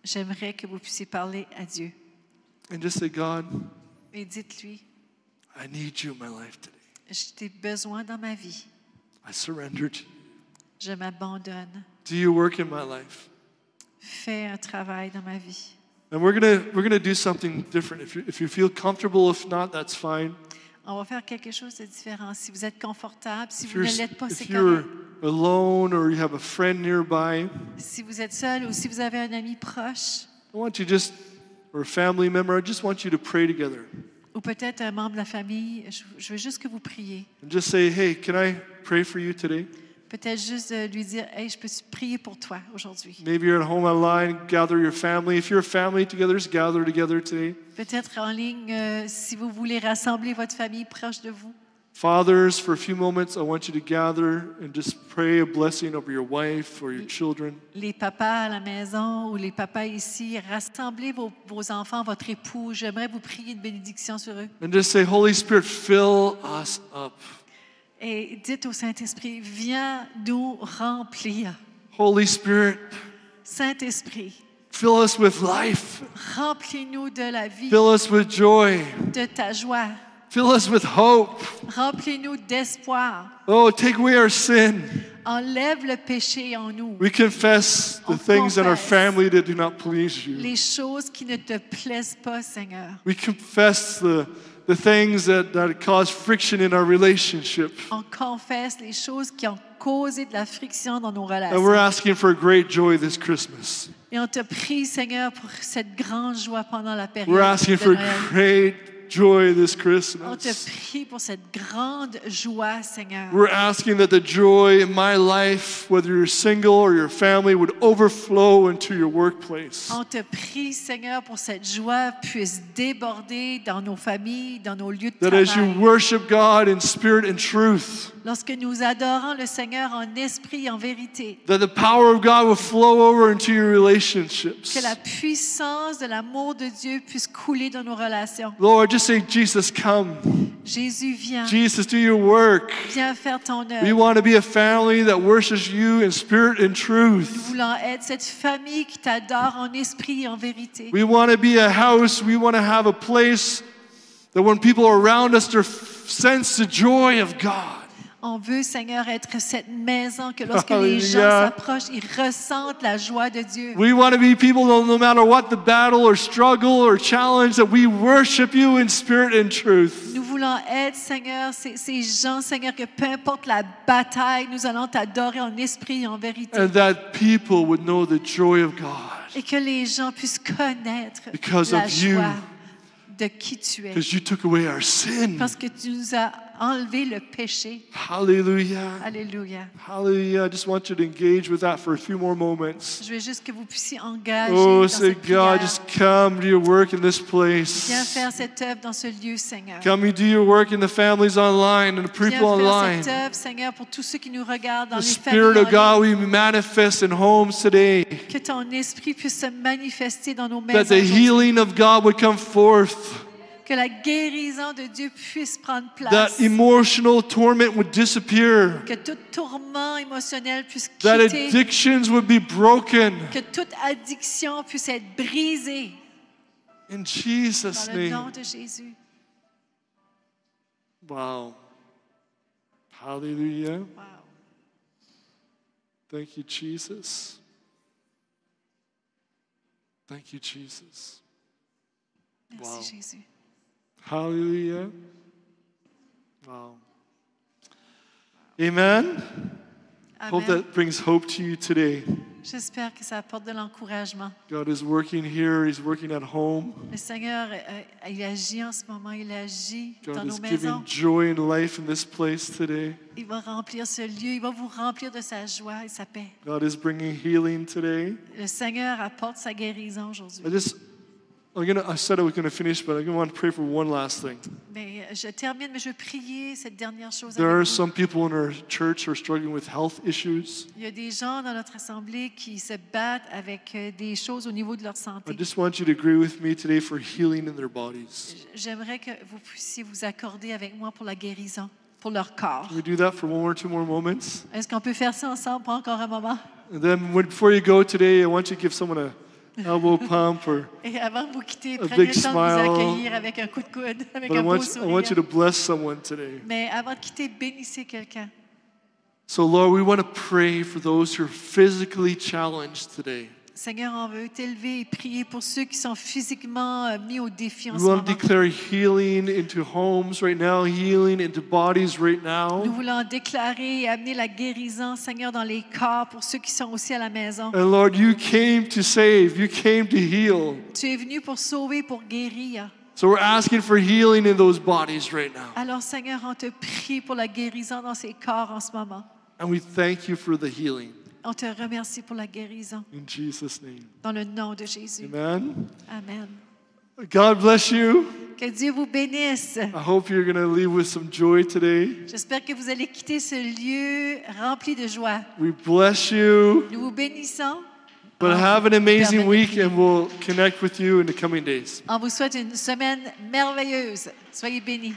j'aimerais que vous puissiez parler à Dieu. and just say, God, Et dites-lui, I need you in my life today. je t'ai besoin dans ma vie. I surrender to you. Je m'abandonne. Do your work in my life. Fais un travail dans ma vie. And we're gonna we're gonna do something different. If you if you feel comfortable, if not, that's fine. On va faire quelque chose de différent. Si vous êtes confortable, si If vous you're, ne l'êtes pas, c'est if you're correct. alone or you have a friend nearby, Si vous êtes seul ou si vous avez un ami proche, I want you just or a family member, I just want you to pray together ou peut-être un membre de la famille, je, je veux juste que vous priez. and just say, "Hey, can I pray for you today?" Peut-être juste lui dire, hey, je peux prier pour toi aujourd'hui. Maybe you're at home online, gather your family. If you're a family together, just gather together today. Peut-être en ligne, euh, si vous voulez rassembler votre famille proche de vous. Fathers, for a few moments, I want you to gather and just pray a blessing over your wife or your children. Les papas à la maison ou les papas ici, rassemblez vos, vos enfants, votre époux. J'aimerais vous prier une bénédiction sur eux. And just say, Holy Spirit, fill us up. Et dites au Saint-Esprit, viens nous remplir. Holy Spirit, Saint-Esprit, fill us with life. remplis-nous de la vie, Fill us with joy. de ta joie. Fill us with hope. Remplis-nous d'espoir. Oh, take away our sin. Enlève le péché en nous. We confess the On things in our family that do not please you. Les choses qui ne te plaisent pas, Seigneur. We confess the, the things that, that cause friction in our relationship. On confesse les choses qui ont causé de la friction dans nos And we're asking for great joy this Christmas. Et on te prie, Seigneur, pour cette grande joie pendant la période We're asking de for Noël. great joy this On te Christmas. prie pour cette grande joie, Seigneur. We're asking that the joy in my life, whether you're single or your family, would overflow into your workplace. On te prie, Seigneur, pour cette joie puisse déborder dans nos familles, dans nos lieux de That as you travail. worship God in spirit and truth, Lorsque nous adorons le Seigneur en esprit et en vérité, that the power of God will flow over into your relationships. que la puissance de l'amour de Dieu puisse couler dans nos relations. Lord, just say, Jesus, come. Jésus, viens. Jesus, do your work. Viens faire ton We want to be a family that worships you in spirit and Nous truth. voulons être cette famille qui t'adore en esprit et en vérité. We want to be a house, we want to have a place that when people are around us, they sense the joy of God. On veut, Seigneur, être cette maison que lorsque les gens Hallelujah. s'approchent, ils ressentent la joie de Dieu. We want to be people no matter what the battle or struggle or challenge, that we worship you in spirit and truth. Nous voulons être, Seigneur, ces, ces gens, Seigneur, que peu importe la bataille, nous allons t'adorer en esprit et en vérité. And that people would know the joy of God Et que les gens puissent connaître Because la of you. joie de qui tu es. because you took away our sin. Parce que tu nous as enlevé le péché. Hallelujah. Alléluia. Hallelujah. I just want you to engage with that for a few more moments. Je veux juste que vous puissiez engager Oh, dans say, cette prière. God, just come do your work in this place. Viens faire cette œuvre dans ce lieu, Seigneur. Come and do your work in the families online and the Viens people faire online. cette œuvre, Seigneur, pour tous ceux qui nous regardent dans The les Spirit familles of God ligne. will manifest in homes today. Que ton esprit puisse se manifester dans nos maisons. That the aujourd'hui. healing of God would come forth. Que la guérison de Dieu puisse prendre That place. emotional torment would disappear. Que tout tourment émotionnel puisse That quitter. addictions would be broken. Que toute addiction puisse être brisée In Jesus' dans le nom name. de Jésus. Wow. Hallelujah. Wow. Thank you, Jesus. Thank you, Jesus. Merci Wow. Jésus. Hallelujah. Wow. Amen. Hope Amen. that brings hope to you today. J'espère que ça apporte de l'encouragement. God is working here, He's working at home. Le Seigneur, euh, il agit en ce moment, il agit dans God nos is giving maisons. joy and life in this place today. Il va remplir ce lieu, il va vous remplir de sa joie et sa paix. God is bringing healing today. Le Seigneur apporte sa guérison aujourd'hui. I just, I'm gonna, I said I was going to finish, but I want to pray for one last thing. Mais euh, je termine, mais je prier cette dernière chose There are some people in our church who are struggling with health issues. Il y a des gens dans notre assemblée qui se battent avec euh, des choses au niveau de leur I santé. just want you to agree with me today for healing in their bodies. J'aimerais que vous puissiez vous accorder avec moi pour la guérison, pour leur corps. Can we do that for one or two more moments? Est-ce qu'on peut faire ça ensemble pour encore un moment? And then before you go today, I want you to give someone a elbow pump or Et avant de vous quitter, A prenez big le temps de vous smile. accueillir avec un coup de coude, <laughs> avec but I un beau want, I want you to bless someone today. Mais avant de quitter, bénissez quelqu'un. So Lord, we want to pray for those who are physically challenged today. Seigneur, on veut t'élever et prier pour ceux qui sont physiquement euh, mis au défi en We ce want moment. to declare healing into homes right now, healing into bodies right Nous now. voulons déclarer et amener la guérison, Seigneur, dans les corps pour ceux qui sont aussi à la maison. And Lord, you came to save, you came to heal. Tu es venu pour sauver, pour guérir. So we're asking for healing in those bodies right now. Alors, Seigneur, on te prie pour la guérison dans ces corps en ce moment. And we thank you for the healing. On te remercie pour la guérison. In Jesus' name. Dans le nom de Jésus. Amen. Amen. God bless you. Que Dieu vous bénisse. I hope you're going to leave with some joy today. J'espère que vous allez quitter ce lieu rempli de joie. We bless you. Nous vous bénissons. But have an amazing week, and we'll connect with you in the coming days. On vous souhaite une semaine merveilleuse. Soyez bénis.